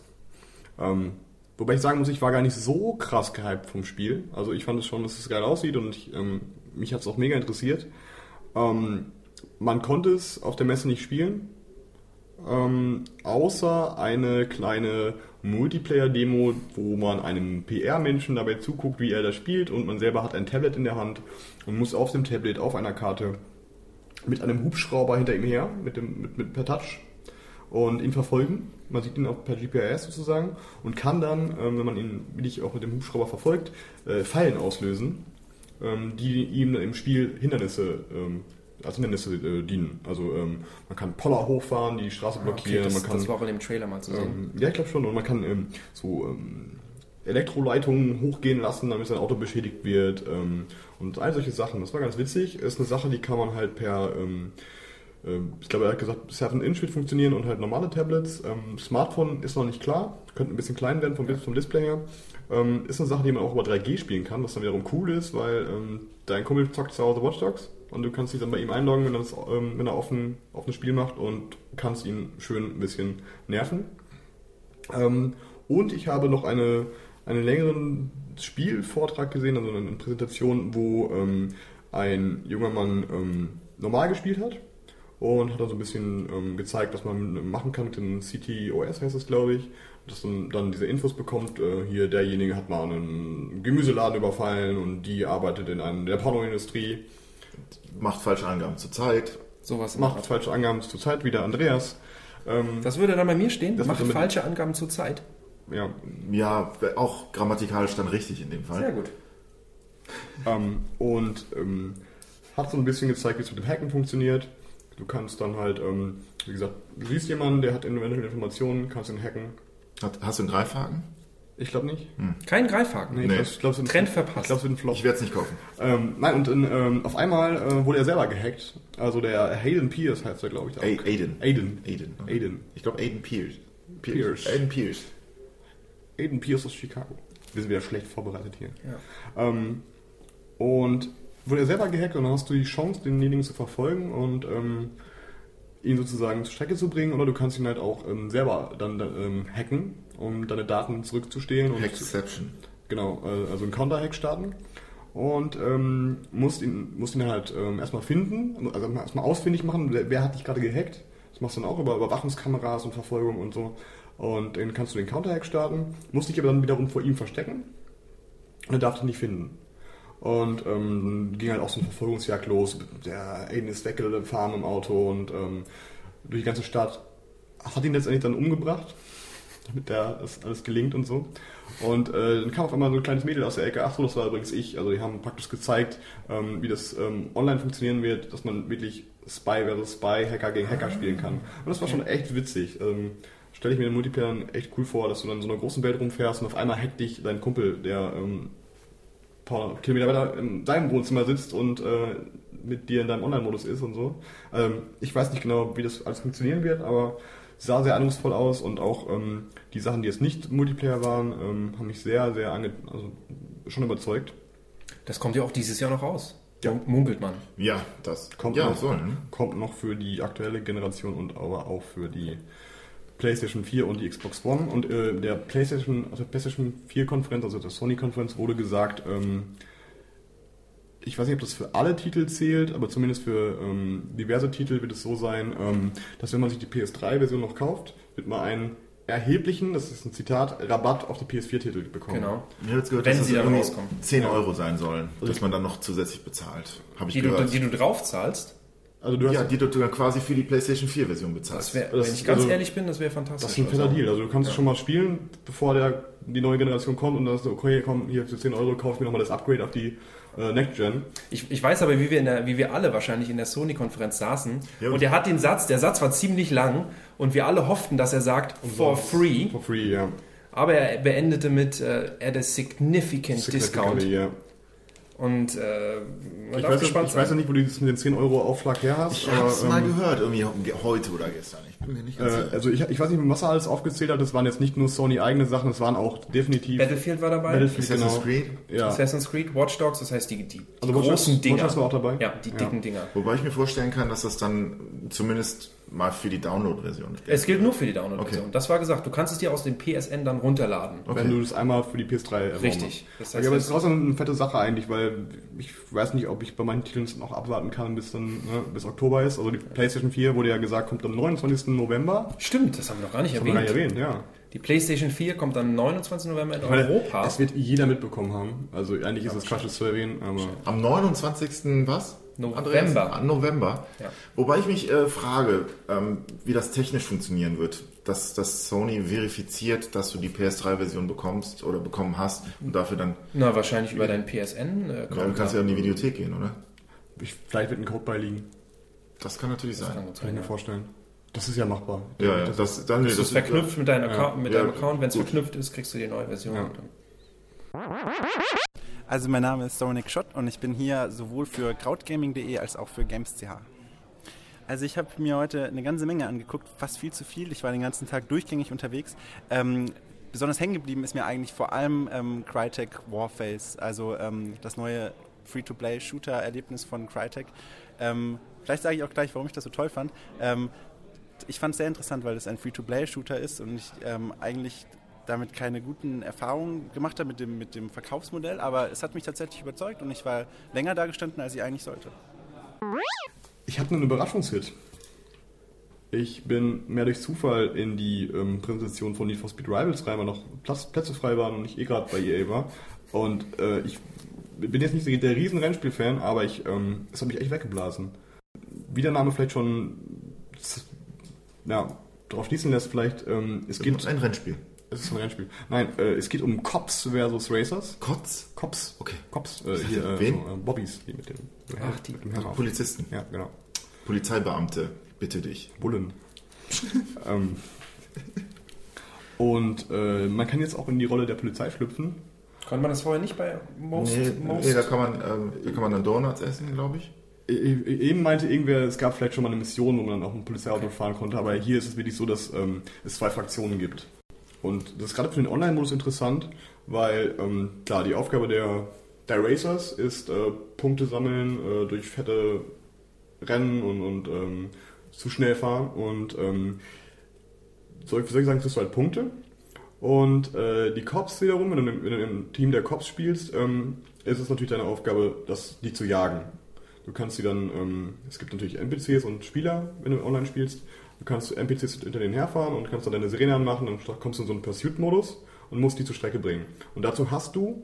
Ähm, wobei ich sagen muss, ich war gar nicht so krass gehypt vom Spiel. Also ich fand es schon, dass es geil aussieht und ich, ähm, mich hat es auch mega interessiert. Man konnte es auf der Messe nicht spielen, außer eine kleine Multiplayer-Demo, wo man einem PR-Menschen dabei zuguckt, wie er das spielt und man selber hat ein Tablet in der Hand und muss auf dem Tablet auf einer Karte mit einem Hubschrauber hinter ihm her, mit dem, mit, mit, per Touch und ihn verfolgen. Man sieht ihn auch per GPS sozusagen und kann dann, ähm, wenn man ihn wirklich auch mit dem Hubschrauber verfolgt, äh, Fallen auslösen, ähm, die ihm im Spiel Hindernisse ähm, als Hindernisse äh, dienen. Also ähm, man kann Poller hochfahren, die Straße blockieren, das, man kann das war auch in dem Trailer mal zu sehen. ähm, ja, ich glaube schon. Und man kann ähm, so ähm, Elektroleitungen hochgehen lassen, damit sein Auto beschädigt wird. Ähm, und all solche Sachen. Das war ganz witzig. Ist eine Sache, die kann man halt per, ähm, ich glaube, er hat gesagt, 7-Inch wird funktionieren und halt normale Tablets. Ähm, Smartphone ist noch nicht klar. Könnte ein bisschen klein werden vom, vom Display her. Ähm, ist eine Sache, die man auch über 3G spielen kann, was dann wiederum cool ist, weil ähm, dein Kumpel zockt zu Hause Watch Dogs und du kannst dich dann bei ihm einloggen, wenn er, das, ähm, wenn er offen, offenes Spiel macht und kannst ihn schön ein bisschen nerven. Ähm, und ich habe noch eine, einen längeren Spielvortrag gesehen, also eine Präsentation, wo ähm, ein junger Mann ähm, normal gespielt hat und hat dann so ein bisschen ähm, gezeigt, was man machen kann mit dem CTOS, heißt es glaube ich. Dass man dann diese Infos bekommt, äh, hier derjenige hat mal einen Gemüseladen überfallen und die arbeitet in einem, der Pornoindustrie, Macht falsche Angaben zur Zeit. Sowas macht Art. falsche Angaben zur Zeit, wie der Andreas. Ähm, Das würde dann bei mir stehen. Das Mach wird damit- falsche Angaben zur Zeit. ja, Ja, auch grammatikalisch dann richtig in dem Fall. Sehr gut. Ähm, und ähm, hat so ein bisschen gezeigt, wie es mit dem Hacken funktioniert. Du kannst dann halt, ähm, wie gesagt, du siehst jemanden, der hat eventuell Informationen, kannst ihn hacken. Hat, hast du einen Greifhaken? Ich glaube nicht. Kein Greifhaken. Nee, Nee. Ich glaube, es ist ein Trend Ich verpasst. glaube, es wird ein Flop. Ich werde es nicht kaufen. Ähm, nein, und in, ähm, auf einmal äh, wurde er selber gehackt. Also der Hayden Pierce heißt er, glaube ich. auch. Aiden. Aiden. Aiden. Aiden. Ich glaube Aiden Pierce. Pierce. Aiden Pierce. Aiden Pierce aus Chicago. Wir sind wieder schlecht vorbereitet hier. Ja. Ähm, und wurde er selber gehackt und dann hast du die Chance, denjenigen zu verfolgen und ähm, ihn sozusagen zur Strecke zu bringen oder du kannst ihn halt auch ähm, selber dann ähm, hacken, um deine Daten zurückzustehlen und Hackception. genau, äh, also einen Counter-Hack starten und ähm, musst ihn, musst ihn halt ähm, erstmal finden, also erstmal ausfindig machen, wer, wer hat dich gerade gehackt. Das machst du dann auch über Überwachungskameras und Verfolgung und so. Und dann kannst du den Counter-Hack starten, musst dich aber dann wiederum vor ihm verstecken und er darf dich nicht finden. Und ähm, ging halt auch so eine Verfolgungsjagd los. Der Aiden ist weggefahren im Auto und ähm, durch die ganze Stadt hat ihn letztendlich dann umgebracht, damit der das alles gelingt und so. Und äh, dann kam auf einmal so ein kleines Mädel aus der Ecke. Ach so, das war übrigens ich. Also die haben praktisch gezeigt, ähm, wie das ähm, online funktionieren wird, dass man wirklich Spy versus Spy, Hacker gegen Hacker spielen kann. Und das war schon echt witzig. Ähm, Stelle ich mir den Multiplayer echt cool vor, dass du dann in so einer großen Welt rumfährst und auf einmal hackt dich dein Kumpel, der ähm, paar Kilometer weiter in seinem Wohnzimmer sitzt und äh, mit dir in deinem Online-Modus ist und so. Ähm, ich weiß nicht genau, wie das alles funktionieren wird, aber sah sehr eindrucksvoll aus und auch ähm, die Sachen, die jetzt nicht Multiplayer waren, ähm, haben mich sehr, sehr ange also schon überzeugt. Das kommt ja auch dieses Jahr noch raus. Ja. Mun- Munkelt man. Ja, das Kommt, ja, noch, soll. Ne? kommt noch für die aktuelle Generation und aber auch für die PlayStation 4 und die Xbox One. Und äh, der PlayStation, also PlayStation 4 Konferenz, also der Sony Konferenz, wurde gesagt, ähm, ich weiß nicht, ob das für alle Titel zählt, aber zumindest für ähm, diverse Titel wird es so sein, ähm, dass wenn man sich die PS3-Version noch kauft, wird man einen erheblichen, das ist ein Zitat, Rabatt auf die PS4-Titel bekommen. Genau. Ich habe jetzt gehört, Wenn dass sie das dann irgendwie rauskommen. 10 Euro sein sollen, dass man dann noch zusätzlich bezahlt. Habe ich Die du, gehört. die du drauf zahlst. Also du hast ja, die du dann quasi für die PlayStation 4 Version wär, Das wenn ich ganz also- ehrlich bin, das wäre fantastisch. Das ist ein fetter Also, Deal. Also du kannst es schon mal spielen, bevor der, die neue Generation kommt und dann sagst du, okay, komm, hier für 10 Euro kauf mir nochmal das Upgrade auf die äh, Next Gen. Ich, ich weiß aber, wie wir, in der, wie wir alle wahrscheinlich in der Sony-Konferenz saßen. Ja, und- und er hat den Satz, der Satz war ziemlich lang und wir alle hofften, dass er sagt, for free. For free, ja. Aber er beendete mit äh, at a significant discount. Significantly, ja. Und äh, man Ich darf weiß, gespannt ich weiß ja nicht, wo du das mit den 10 Euro Aufschlag her hast. Ich habe es mal ähm, gehört, irgendwie heute oder gestern. Ich bin mir nicht ganz äh, sicher. also ich, ich weiß nicht, was er alles aufgezählt hat. Das waren jetzt nicht nur Sony eigene Sachen, es waren auch definitiv Battlefield war dabei. Battlefield, Assassin's genau. Creed. Ja. Assassin's Creed, Watch Dogs, das heißt die, die, die Also Watch Dogs- großen Dinger. Watch Dogs war auch dabei? Ja, die Ja. dicken Dinger. Wobei ich mir vorstellen kann, dass das dann zumindest mal für die Download-Version. Es gilt nur für die Download-Version. Okay. Das war gesagt, du kannst es dir aus dem PSN dann runterladen. Wenn du das einmal für die PS3 erworben Richtig. hast. Das heißt, ja, aber es das- ist draußen eine fette Sache eigentlich, weil ich weiß nicht, ob ich bei manchen Titeln noch abwarten kann, bis dann ne, bis Oktober ist. Also die PlayStation 4 wurde ja gesagt, kommt am 29. November. Stimmt, das haben wir noch gar nicht Das haben wir gar erwähnt. nicht erwähnt, ja. Die PlayStation 4 kommt am 29. November in meine, Europa. Es wird jeder mitbekommen haben. Also eigentlich ist es Quatsch, das zu erwähnen, aber Am 29. was? November. Andreas? November. Ja. Wobei ich mich äh, frage, ähm, wie das technisch funktionieren wird. Dass, dass Sony verifiziert, dass du die PS3-Version bekommst oder bekommen hast und dafür dann, Na, wahrscheinlich über dein PSN. Äh, ja, du kannst ja in die Videothek gehen, oder? ich, vielleicht wird ein Code beiliegen. Das kann natürlich sein. Kann ich mir vorstellen. Das ist ja machbar. Ja, ja, Das- das, dann, Das ist verknüpft mit, deinem Account, mit Ja, deinem Account. Wenn es verknüpft ist, kriegst du die neue Version. Also mein Name ist Dominik Schott und ich bin hier sowohl für krautgaming.de als auch für Games.ch. Also ich habe mir heute eine ganze Menge angeguckt, fast viel zu viel. Ich war den ganzen Tag durchgängig unterwegs. Ähm, besonders hängen geblieben ist mir eigentlich vor allem ähm, Crytek Warface, also ähm, das neue Free-to-Play-Shooter-Erlebnis von Crytek. Ähm, vielleicht sage ich auch gleich, warum ich das so toll fand. Ähm, ich fand es sehr interessant, weil es ein Free-to-Play-Shooter ist und ich ähm, eigentlich damit keine guten Erfahrungen gemacht habe mit dem, mit dem Verkaufsmodell, aber es hat mich tatsächlich überzeugt und ich war länger da gestanden, als ich eigentlich sollte. Ich habe einen Überraschungshit. Ich bin mehr durch Zufall in die ähm, Präsentation von Need for Speed Rivals rein, weil noch Platz, Plätze frei waren und ich eh gerade bei EA war. Und äh, ich bin jetzt nicht der riesen Rennspiel-Fan, aber ich, ähm, es hat mich echt weggeblasen. Wie der Name vielleicht schon ja, darauf schließen lässt, vielleicht, ähm, es geht... ein Rennspiel. Es ist ein Rennspiel. Nein, äh, es geht um Cops versus Racers. Kotz? Cops. Okay. Cops. Äh, hier, äh, Wen? so, äh, Bobbys, die mit dem, Ach, die- mit dem Hammer. Polizisten. Ja, genau. Polizeibeamte, bitte dich. Bullen. ähm, und äh, man kann jetzt auch in die Rolle der Polizei schlüpfen. Konnte man das vorher nicht bei Most? Nee, Most? nee da, kann man, ähm, da kann man dann Donuts essen, glaube ich. E- e- Eben meinte irgendwer, es gab vielleicht schon mal eine Mission, wo man dann auch ein Polizeiauto fahren konnte, aber hier ist es wirklich so, dass ähm, es zwei Fraktionen gibt. Und das ist gerade für den Online-Modus interessant, weil ähm, klar, die Aufgabe der, der Racers ist äh, Punkte sammeln äh, durch fette Rennen und, und ähm, zu schnell fahren und ähm, soll ich, sagen, kriegst du halt Punkte. Und äh, die Cops wiederum, wenn du, im- wenn Team der Cops spielst, ähm, ist es natürlich deine Aufgabe, das, die zu jagen. Du kannst sie dann, ähm, es gibt natürlich NPCs und Spieler, wenn du online spielst. Du kannst NPCs hinter denen herfahren und kannst dann deine Sirene anmachen, dann kommst du in so einen Pursuit-Modus und musst die zur Strecke bringen. Und dazu hast du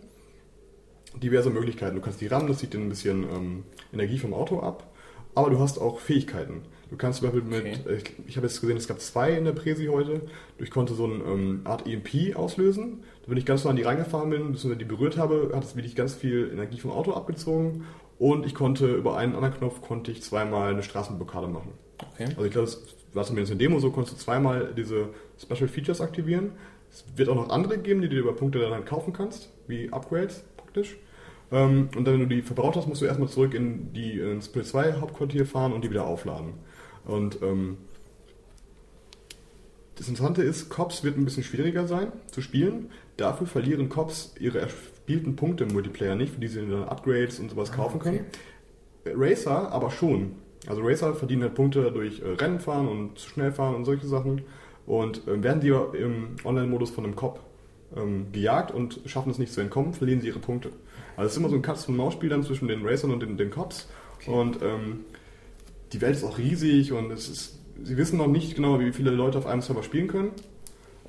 diverse Möglichkeiten. Du kannst die rammen, das zieht dir ein bisschen ähm, Energie vom Auto ab, aber du hast auch Fähigkeiten. Du kannst zum Beispiel mit, äh, ich, ich habe jetzt gesehen, es gab zwei in der Präsi heute, ich konnte so eine ähm, Art EMP auslösen. Wenn ich ganz nah an die reingefahren bin, bzw. die berührt habe, hat es wirklich ganz viel Energie vom Auto abgezogen und ich konnte über einen anderen Knopf konnte ich zweimal eine Straßenblockade machen. Okay. Also ich glaube, war zumindest in der Demo so, konntest du zweimal diese Special Features aktivieren. Es wird auch noch andere geben, die du über Punkte dann halt kaufen kannst, wie Upgrades praktisch. Ähm, und dann, wenn du die verbraucht hast, musst du erstmal zurück in die ins Split 2 Hauptquartier fahren und die wieder aufladen. Und ähm, das Interessante ist, Cops wird ein bisschen schwieriger sein zu spielen. Dafür verlieren Cops ihre erspielten Punkte im Multiplayer nicht, für die sie dann Upgrades und sowas kaufen okay. können. Racer aber schon. Also Racer verdienen halt Punkte durch äh, Rennen fahren und schnell fahren und solche Sachen. Und äh, werden die im Online-Modus von einem Cop ähm, gejagt und schaffen es nicht zu entkommen, verlieren sie ihre Punkte. Also es ist immer so ein Katz-und-Maus-Spiel dann zwischen den Racern und den, den Cops. Und ähm, die Welt ist auch riesig und es ist, sie wissen noch nicht genau, wie viele Leute auf einem Server spielen können.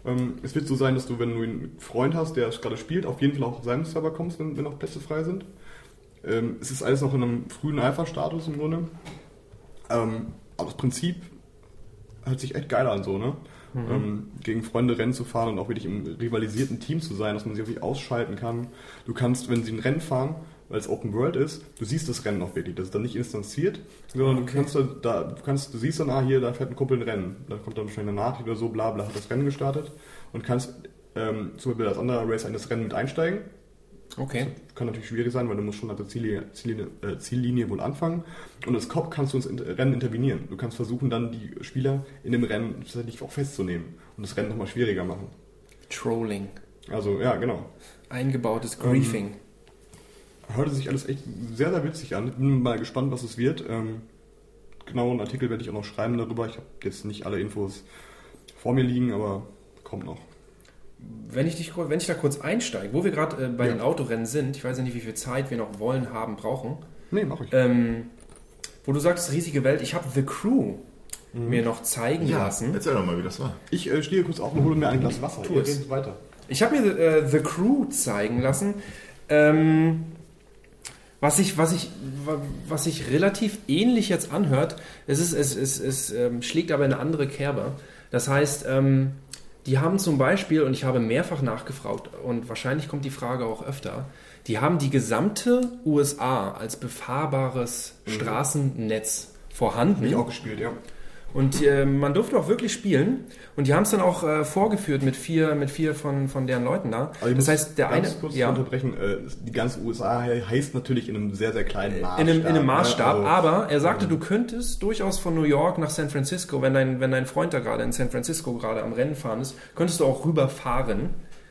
Ähm, es wird so sein, dass du, wenn du einen Freund hast, der gerade spielt, auf jeden Fall auch auf seinen Server kommst, wenn, wenn auch Plätze frei sind. Ähm, es ist alles noch in einem frühen Alpha-Status im Grunde. Ähm, aber das Prinzip hört sich echt geil an, so, ne? Ähm, gegen Freunde Rennen zu fahren und auch wirklich im rivalisierten Team zu sein, dass man sich wirklich ausschalten kann. Du kannst, wenn sie ein Rennen fahren, weil es Open World ist, du siehst das Rennen auch wirklich. Das ist dann nicht instanziert, sondern du kannst da, da, du kannst, du siehst dann, ah, hier, da fährt ein Kumpel ein Rennen. Da kommt dann wahrscheinlich eine Nachricht oder so, bla, bla, hat das Rennen gestartet und kannst ähm, zum Beispiel als anderer Racer in das Rennen mit einsteigen. Okay. Kann natürlich schwierig sein, weil du musst schon an der Ziellinie, Ziellinie, äh, Ziellinie wohl anfangen. Und als Cop kannst du ins Rennen intervenieren. Du kannst versuchen, dann die Spieler in dem Rennen tatsächlich auch festzunehmen und das Rennen nochmal schwieriger machen. Trolling. Also, ja, genau. Eingebautes Griefing. Hörte sich alles echt sehr, sehr witzig an. Bin mal gespannt, was es wird. Ähm, genau, einen Artikel werde ich auch noch schreiben darüber. Ich habe jetzt nicht alle Infos vor mir liegen, aber kommt noch. Wenn ich, dich, wenn ich da kurz einsteige, wo wir gerade äh, bei Ja. den Autorennen sind, ich weiß ja nicht, wie viel Zeit wir noch wollen, haben, brauchen, Nee, mach ich. ähm, wo du sagst, riesige Welt, ich habe The Crew Mhm. mir noch zeigen Ja, lassen. erzähl doch mal, wie das war. Ich äh, stehe kurz auf und hole mir ein Glas Wasser. Tu es. weiter. Ich habe mir äh, The Crew zeigen lassen, ähm, was sich was ich, wa- was sich relativ ähnlich jetzt anhört. Es, ist, es, es, es ähm, schlägt aber in eine andere Kerbe. Das heißt, ähm, die haben zum Beispiel, und ich habe mehrfach nachgefragt, und wahrscheinlich kommt die Frage auch öfter, die haben die gesamte USA als befahrbares Straßennetz vorhanden. Hab ich auch gespielt, ja. Und äh, man durfte auch wirklich spielen. Und die haben es dann auch äh, vorgeführt mit vier, mit vier von, von deren Leuten da. Ich das heißt, der eine. ganz kurz Ja, in unterbrechen. Äh, die ganze USA he- heißt natürlich in einem sehr, sehr kleinen Maßstab. einem, in einem ne? Maßstab, Also, aber er sagte, du könntest durchaus von New York nach San Francisco, wenn dein, wenn dein Freund da gerade in San Francisco gerade am Rennen fahren ist, könntest du auch rüberfahren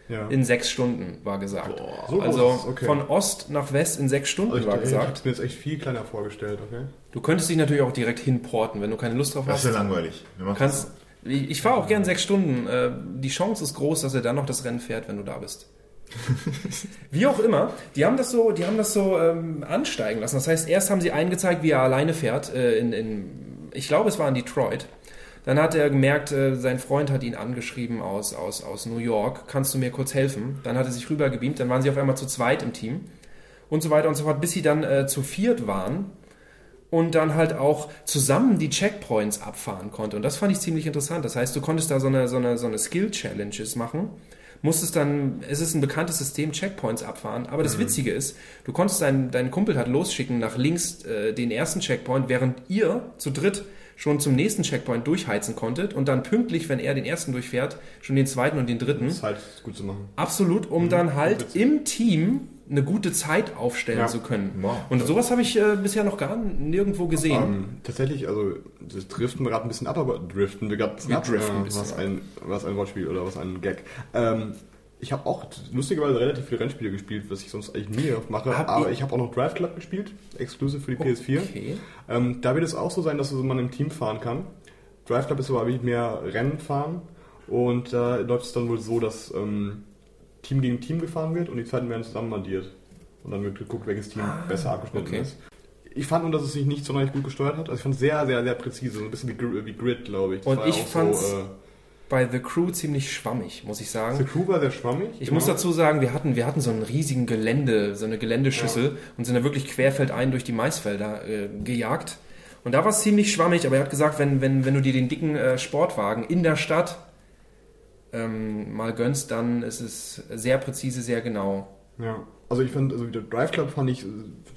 ja. in sechs Stunden, war gesagt. so groß also okay. von Ost nach West in sechs Stunden, Also ich, war ich habe gesagt. es mir jetzt echt viel kleiner vorgestellt, okay? Du könntest dich natürlich auch direkt hinporten, wenn du keine Lust drauf Das hast. ist ja langweilig. Kannst, ich ich fahre auch gern sechs Stunden. Äh, Die Chance ist groß, dass er dann noch das Rennen fährt, wenn du da bist. Wie auch immer, die haben das so, die haben das so ähm, ansteigen lassen. Das heißt, erst haben sie einen gezeigt, wie er alleine fährt. Äh, in, in, ich glaube, es war in Detroit. Dann hat er gemerkt, äh, sein Freund hat ihn angeschrieben aus, aus, aus New York. Kannst du mir kurz helfen? Dann hat er sich rübergebeamt. Dann waren sie auf einmal zu zweit im Team. Und so weiter und so fort, bis sie dann äh, zu viert waren und dann halt auch zusammen die Checkpoints abfahren konnte. Und das fand ich ziemlich interessant. Das heißt, du konntest da so eine, so eine, so eine Skill-Challenges machen. Musstest dann, es ist ein bekanntes System, Checkpoints abfahren. Aber das Witzige ist, du konntest deinen, deinen Kumpel halt losschicken nach links äh, den ersten Checkpoint, während ihr zu dritt schon zum nächsten Checkpoint durchheizen konntet und dann pünktlich, wenn er den ersten durchfährt, schon den zweiten und den dritten. Das ist halt gut zu machen. Absolut, um dann halt im Team eine gute Zeit aufstellen Ja. zu können. Wow. Und sowas habe ich äh, bisher noch gar nirgendwo gesehen. Ähm, tatsächlich, also das driften wir gerade ein bisschen ab, aber driften wir gerade ein bisschen Wir ab. driften ein äh, bisschen was, ab. ein, was ein Wortspiel oder was ein Gag. Ähm, ich habe auch lustigerweise relativ viele Rennspiele gespielt, was ich sonst eigentlich nie mache. Hab aber ich- ich habe auch noch Drive Club gespielt, exklusiv für die PS4. Okay. Ähm, da wird es auch so sein, dass man im Team fahren kann. Drive Club ist aber wie mehr Rennen fahren und da läuft es dann wohl so, dass ähm, Team gegen Team gefahren wird und die Zeiten werden zusammen addiert. Und dann wird geguckt, welches Team besser abgeschnitten okay. ist. Ich fand nur, dass es sich nicht sonderlich gut gesteuert hat. Also ich fand es sehr, sehr, sehr präzise. So ein bisschen wie, wie Grid, glaube ich. Das Und ja ich fand's- So, äh, Bei The Crew ziemlich schwammig, muss ich The sagen. Crew war sehr schwammig. Ich genau. muss dazu sagen, wir hatten, wir hatten so einen riesigen Gelände, so eine Geländeschüssel und sind da wirklich querfeldein durch die Maisfelder äh, gejagt. Und da war es ziemlich schwammig, aber er hat gesagt, wenn, wenn, wenn du dir den dicken äh, Sportwagen in der Stadt ähm, mal gönnst, dann ist es sehr präzise, sehr genau. Ja, also ich fand, also der Drive Club fand ich äh,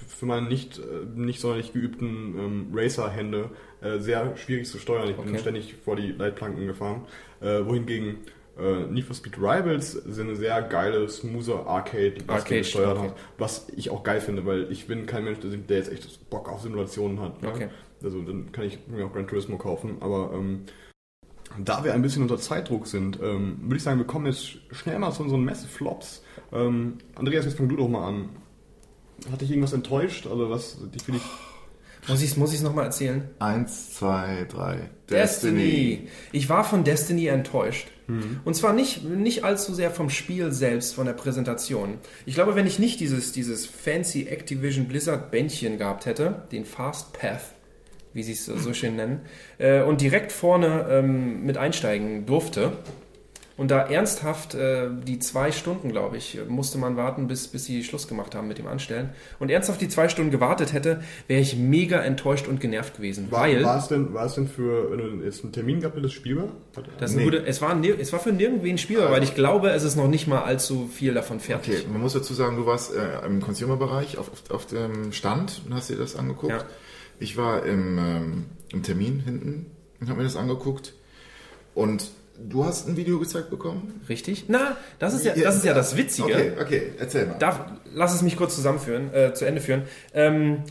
für meine nicht, äh, nicht sonderlich geübten ähm, Racer-Hände äh, sehr schwierig zu steuern. Ich bin Okay. ständig vor die Leitplanken gefahren. Äh, wohingegen Äh, Need for Speed Rivals sind eine sehr geile, smoother Arcade, die was Arcade, gesteuert okay. hat. Was ich auch geil finde, weil ich bin kein Mensch, der, der jetzt echt Bock auf Simulationen hat. Ne? Okay. Also dann kann ich mir auch Gran Turismo kaufen. Aber ähm, da wir ein bisschen unter Zeitdruck sind, ähm, würde ich sagen, wir kommen jetzt schnell mal zu unseren Messe-Flops. Ähm, Andreas, jetzt fang du doch mal an. Hat dich irgendwas enttäuscht? Also was dich für dich... Muss ich es muss ich's nochmal erzählen? Eins, zwei, drei. Destiny. Ich war von Destiny enttäuscht. Und zwar nicht, nicht allzu sehr vom Spiel selbst, von der Präsentation. Ich glaube, wenn ich nicht dieses, dieses fancy Activision Blizzard Bändchen gehabt hätte, den Fast Path, wie sie es so schön nennen, äh, und direkt vorne ähm, mit einsteigen durfte, und da ernsthaft äh, die zwei Stunden, glaube ich, musste man warten, bis, bis sie Schluss gemacht haben mit dem Anstellen. Und ernsthaft die zwei Stunden gewartet hätte, wäre ich mega enttäuscht und genervt gewesen. War, weil war, es denn, war es denn für, wenn du jetzt einen Termin gehabt hättest, spielbar? das ist Nee. guter, es, war, es war für nirgendwen spielbar, weil ich glaube, es ist noch nicht mal allzu viel davon fertig. Okay, man muss dazu sagen, du warst äh, im Consumer-Bereich auf, auf, auf dem Stand und hast dir das angeguckt. Ja. Ich war im, ähm, im Termin hinten und habe mir das angeguckt. Und du hast ein Video gezeigt bekommen? Richtig? Na, das ist ja, das, ist ja das Witzige. Okay, okay, erzähl mal. Darf, lass es mich kurz zusammenführen, äh, zu Ende führen. Ähm,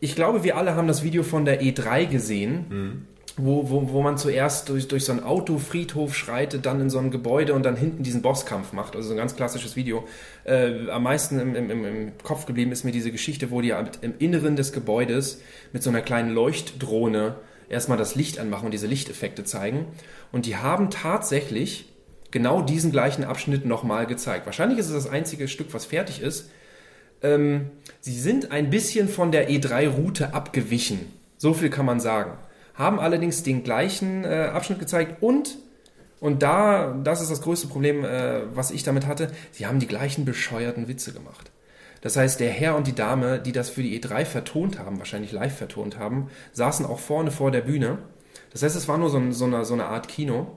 ich glaube, wir alle haben das Video von der E3 gesehen, wo, wo, wo man zuerst durch, durch so einen Autofriedhof schreitet, dann in so ein Gebäude und dann hinten diesen Bosskampf macht. Also so ein ganz klassisches Video. Äh, am meisten im, im, im, Kopf geblieben ist mir diese Geschichte, wo die halt im Inneren des Gebäudes mit so einer kleinen Leuchtdrohne erstmal das Licht anmachen und diese Lichteffekte zeigen. Und die haben tatsächlich genau diesen gleichen Abschnitt nochmal gezeigt. Wahrscheinlich ist es das einzige Stück, was fertig ist. Ähm, sie sind ein bisschen von der E3-Route abgewichen. So viel kann man sagen. Haben allerdings den gleichen äh, Abschnitt gezeigt und, und da, das ist das größte Problem, äh, was ich damit hatte, sie haben die gleichen bescheuerten Witze gemacht. Das heißt, der Herr und die Dame, die das für die E3 vertont haben, wahrscheinlich live vertont haben, saßen auch vorne vor der Bühne. Das heißt, es war nur so, ein, so, eine, so eine Art Kino.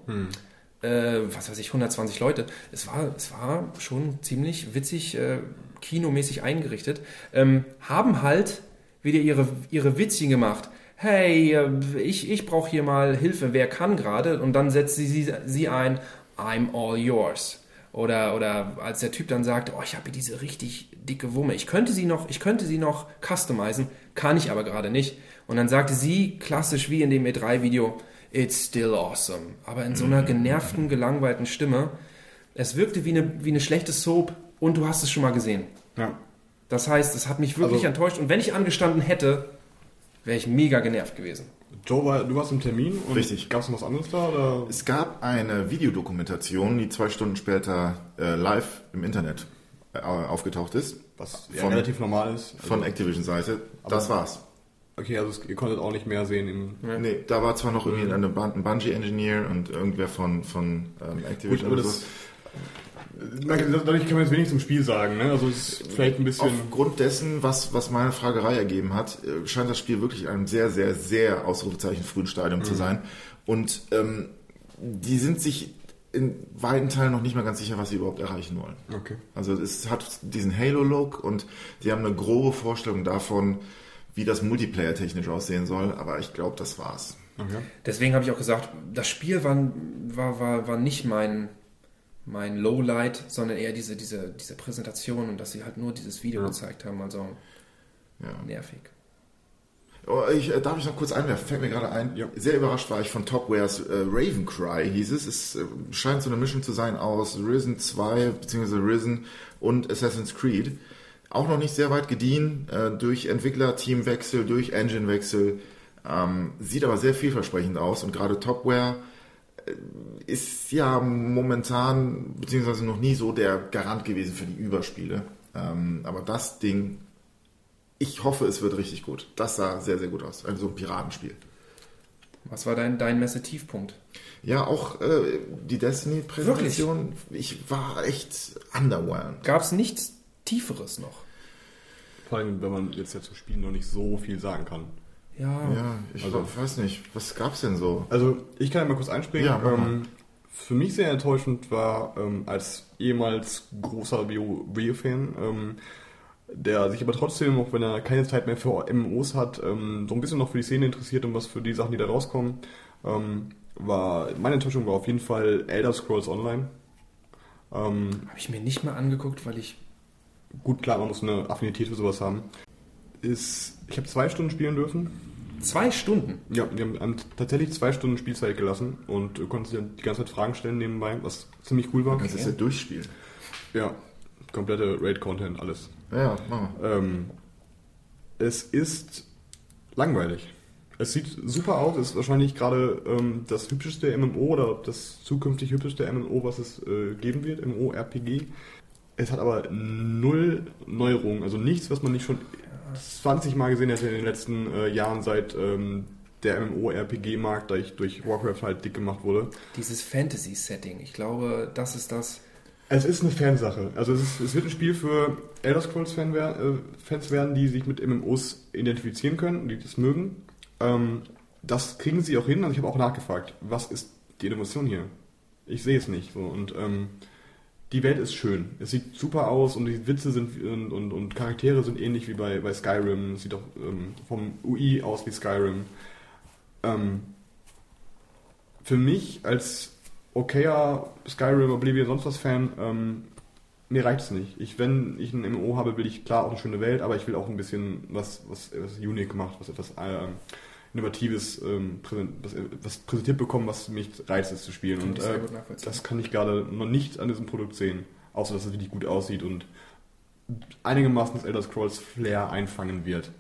Äh, was weiß ich, 120 Leute. Es war, es war schon ziemlich witzig, äh, kinomäßig eingerichtet. Ähm, haben halt wieder ihre, ihre Witzchen gemacht. Hey, äh, ich, ich brauche hier mal Hilfe, wer kann gerade? Und dann setzt sie, sie, sie ein, I'm all yours. Oder, oder als der Typ dann sagt, oh, ich habe hier diese richtig dicke Wumme. Ich könnte sie noch, ich könnte sie noch customizen, kann ich aber gerade nicht. Und dann sagte sie, klassisch wie in dem E3-Video, it's still awesome. Aber in so einer genervten, gelangweilten Stimme. Es wirkte wie eine, wie eine schlechte Soap und du hast es schon mal gesehen. Ja. Das heißt, es hat mich wirklich Also- enttäuscht. Und wenn ich angestanden hätte, wäre ich mega genervt gewesen. Joe, war, du warst im Termin und Richtig. gab es noch was anderes da? Oder? Es gab eine Videodokumentation, die zwei Stunden später äh, live im Internet äh, aufgetaucht ist. Was ja, Von- relativ normal ist. Also, Von Activision-Seite. Das war's. okay, also es, ihr konntet auch nicht mehr sehen im. Nee, da war zwar noch irgendwie ein Bungee-Engineer und irgendwer von, von ähm, Activision Gut, aber oder das- so. Dadurch kann man jetzt wenig zum Spiel sagen, ne? Also es ist vielleicht ein bisschen. Aufgrund dessen, was, was meine Fragerei ergeben hat, äh, scheint das Spiel wirklich in einem sehr, sehr, sehr Ausrufezeichen frühen Stadium Mhm. zu sein. Und ähm, die sind sich in weiten Teilen noch nicht mal ganz sicher, was sie überhaupt erreichen wollen. Okay. Also es hat diesen Halo-Look und die haben eine grobe Vorstellung davon, wie das Multiplayer technisch aussehen soll, aber ich glaube, das war's. okay. Deswegen habe ich auch gesagt, das Spiel war, war, war, war nicht mein, mein Lowlight, sondern eher diese, diese, diese Präsentation und dass sie halt nur dieses Video gezeigt haben. Also Ja. nervig. Oh, ich, äh, darf ich noch kurz einwerfen? Fällt mir gerade ein. Ja. Sehr überrascht war ich von Topwares äh, Raven Cry, hieß es. Es äh, scheint so eine Mischung zu sein aus Risen 2 bzw. Risen und Assassin's Creed. Auch noch nicht sehr weit gediehen äh, durch Entwickler-Teamwechsel, durch Engine-Wechsel. Ähm, sieht aber sehr vielversprechend aus und gerade Topware ist ja momentan beziehungsweise noch nie so der Garant gewesen für die Überspiele. Ähm, aber das Ding ich hoffe, es wird richtig gut. Das sah sehr, sehr gut aus. Also so ein Piratenspiel. Was war dein, dein Messe-Tiefpunkt? Ja, auch äh, die Destiny-Präsentation. Ich war echt underwhelmed. Gab es nichts Tieferes noch? Vor allem, wenn man jetzt ja zu Spielen noch nicht so viel sagen kann. Ja, Ja, ich Also- weiß nicht. Was gab's denn so? Also, ich kann ja mal kurz einspringen. Ja, ähm, für mich sehr enttäuschend war, ähm, als ehemals großer WoW-Fan, ähm, der sich aber trotzdem, auch wenn er keine Zeit mehr für MMOs hat, ähm, so ein bisschen noch für die Szene interessiert und was für die Sachen, die da rauskommen. Ähm, war, meine Enttäuschung war auf jeden Fall Elder Scrolls Online. Ähm, Habe ich mir nicht mal angeguckt, weil ich. gut, klar, man muss eine Affinität für sowas haben. Ist, ich habe zwei Stunden spielen dürfen. Zwei Stunden. Ja, wir haben tatsächlich zwei Stunden Spielzeit gelassen und konntest dir die ganze Zeit Fragen stellen nebenbei, was ziemlich cool war. Das ist ja durchspielen. Ja, komplette Raid-Content, alles. Ja, machen wir. Ähm, es ist langweilig. Es sieht super aus, ist wahrscheinlich gerade ähm, das hübscheste MMO oder das zukünftig hübscheste MMO, was es äh, geben wird, MMO-RPG. Es hat aber null Neuerungen, also nichts, was man nicht schon 20 Mal gesehen hätte in den letzten äh, Jahren, seit ähm, der MMO-RPG-Markt durch, durch Warcraft halt dick gemacht wurde. Dieses Fantasy-Setting. Ich glaube, das ist das. Es ist eine Fansache. Also es, ist, es wird ein Spiel für Elder Scrolls-Fans äh, werden, die sich mit MMOs identifizieren können, die das mögen. Ähm, das kriegen sie auch hin. Also ich habe auch nachgefragt, was ist die Innovation hier? Ich sehe es nicht. So. Und ähm, die Welt ist schön. Es sieht super aus und die Witze sind und, und, und Charaktere sind ähnlich wie bei, bei Skyrim. Es sieht auch ähm, vom UI aus wie Skyrim. Ähm, für mich als okayer Skyrim, Oblivion, sonst was Fan, ähm, mir reicht es nicht. Ich, wenn ich ein MMO habe, will ich klar auch eine schöne Welt, aber ich will auch ein bisschen was, was, was unique macht, was etwas ähm, Innovatives, ähm, präsent, was, was präsentiert bekommen, was mich reizt, es zu spielen. Und äh, das kann ich gerade noch nicht an diesem Produkt sehen, außer dass es wirklich gut aussieht und einigermaßen das Elder Scrolls Flair einfangen wird.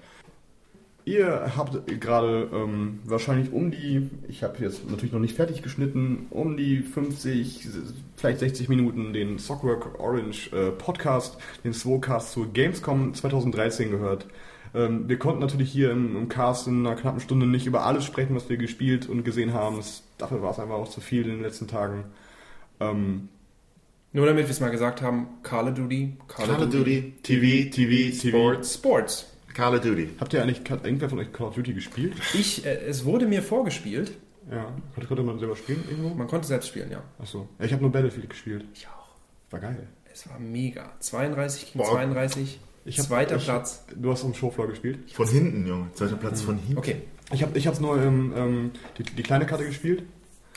Ihr habt gerade ähm, wahrscheinlich um die, ich habe jetzt natürlich noch nicht fertig geschnitten, um die 50, vielleicht 60 Minuten den Sockwork Orange äh, Podcast, den Swocast zur Gamescom 2013 gehört. Ähm, wir konnten natürlich hier im, im Cast in einer knappen Stunde nicht über alles sprechen, was wir gespielt und gesehen haben. Das, dafür war es einfach auch zu viel in den letzten Tagen. Ähm, Nur damit wir es mal gesagt haben: Call of Duty, Call of Duty, TV, TV, Sports. Sports. Call of Duty. habt ihr eigentlich, hat irgendwer von euch Call of Duty gespielt? Ich, äh, es wurde mir vorgespielt. Ja. Konnte, konnte man selber spielen irgendwo? Man konnte selbst spielen, ja. Achso. Ja, ich habe nur Battlefield gespielt. Ich auch. War geil. Es war mega. 32 gegen Boah. 32. Ich hab- Zweiter ich- Platz. Du hast am Showfloor gespielt? Von hinten, Junge. Zweiter Platz von hinten. Okay. Ich habe ich hab's nur ähm, ähm, die, die kleine Karte gespielt.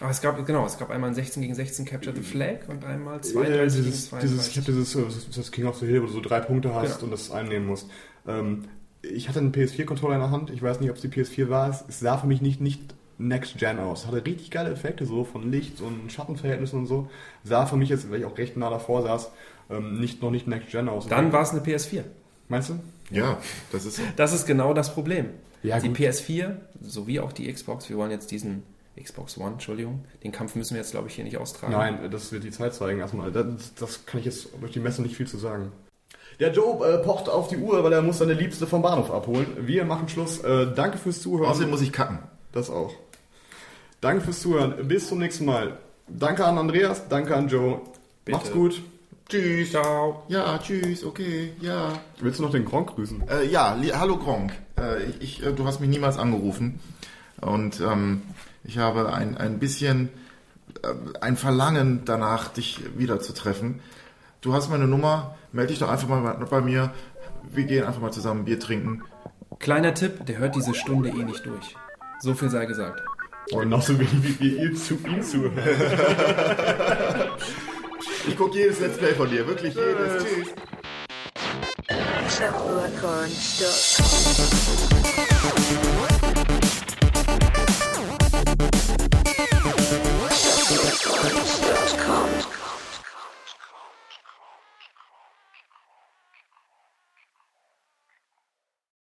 Aber es gab, genau, es gab einmal ein 16 gegen 16 Capture the Flag und einmal Äh, 32 dieses, gegen dieses, ich 32. habe dieses äh, das- King of the Hill, wo du so drei Punkte hast Genau. und das einnehmen musst. Ähm, ich hatte einen PS4-Controller in der Hand. Ich weiß nicht, ob es die PS4 war. Es, es sah für mich nicht, nicht Next Gen aus. Hatte richtig geile Effekte, so von Licht und Schattenverhältnissen und so. Sah für mich jetzt, weil ich auch recht nah davor saß, ähm, nicht, noch nicht Next Gen aus. Dann war es eine PS4. Meinst du? Ja, das ist so. Das ist genau das Problem. Ja, die gut. PS4 sowie auch die Xbox, wir wollen jetzt diesen Xbox One, Entschuldigung, den Kampf müssen wir jetzt, glaube ich, hier nicht austragen. Nein, das wird die Zeit zeigen erstmal. Das, das kann ich jetzt durch die Messe nicht viel zu sagen. Der Joe äh, pocht auf die Uhr, weil er muss seine Liebste vom Bahnhof abholen. Wir machen Schluss. Äh, danke fürs Zuhören. Außerdem muss ich kacken. das auch. Danke fürs Zuhören. Bis zum nächsten Mal. Danke an Andreas, danke an Joe. Bitte. Macht's gut. Tschüss. Ciao. Ja, tschüss, okay, ja. Willst du noch den Gronk grüßen? Äh, ja, hallo Gronk. Äh, ich, ich, äh, du hast mich niemals angerufen. Und ähm, ich habe ein, ein bisschen äh, ein Verlangen danach, dich wiederzutreffen. Du hast meine Nummer, melde dich doch einfach mal bei- bei mir. Wir gehen einfach mal zusammen Bier trinken. Kleiner Tipp, der hört diese Stunde eh nicht durch. So viel sei gesagt. Genauso wie, wie, wie ihr zu ihm zuhört. Ich gucke jedes Let's Play von dir, wirklich jedes. Tschüss. Popcorn.com.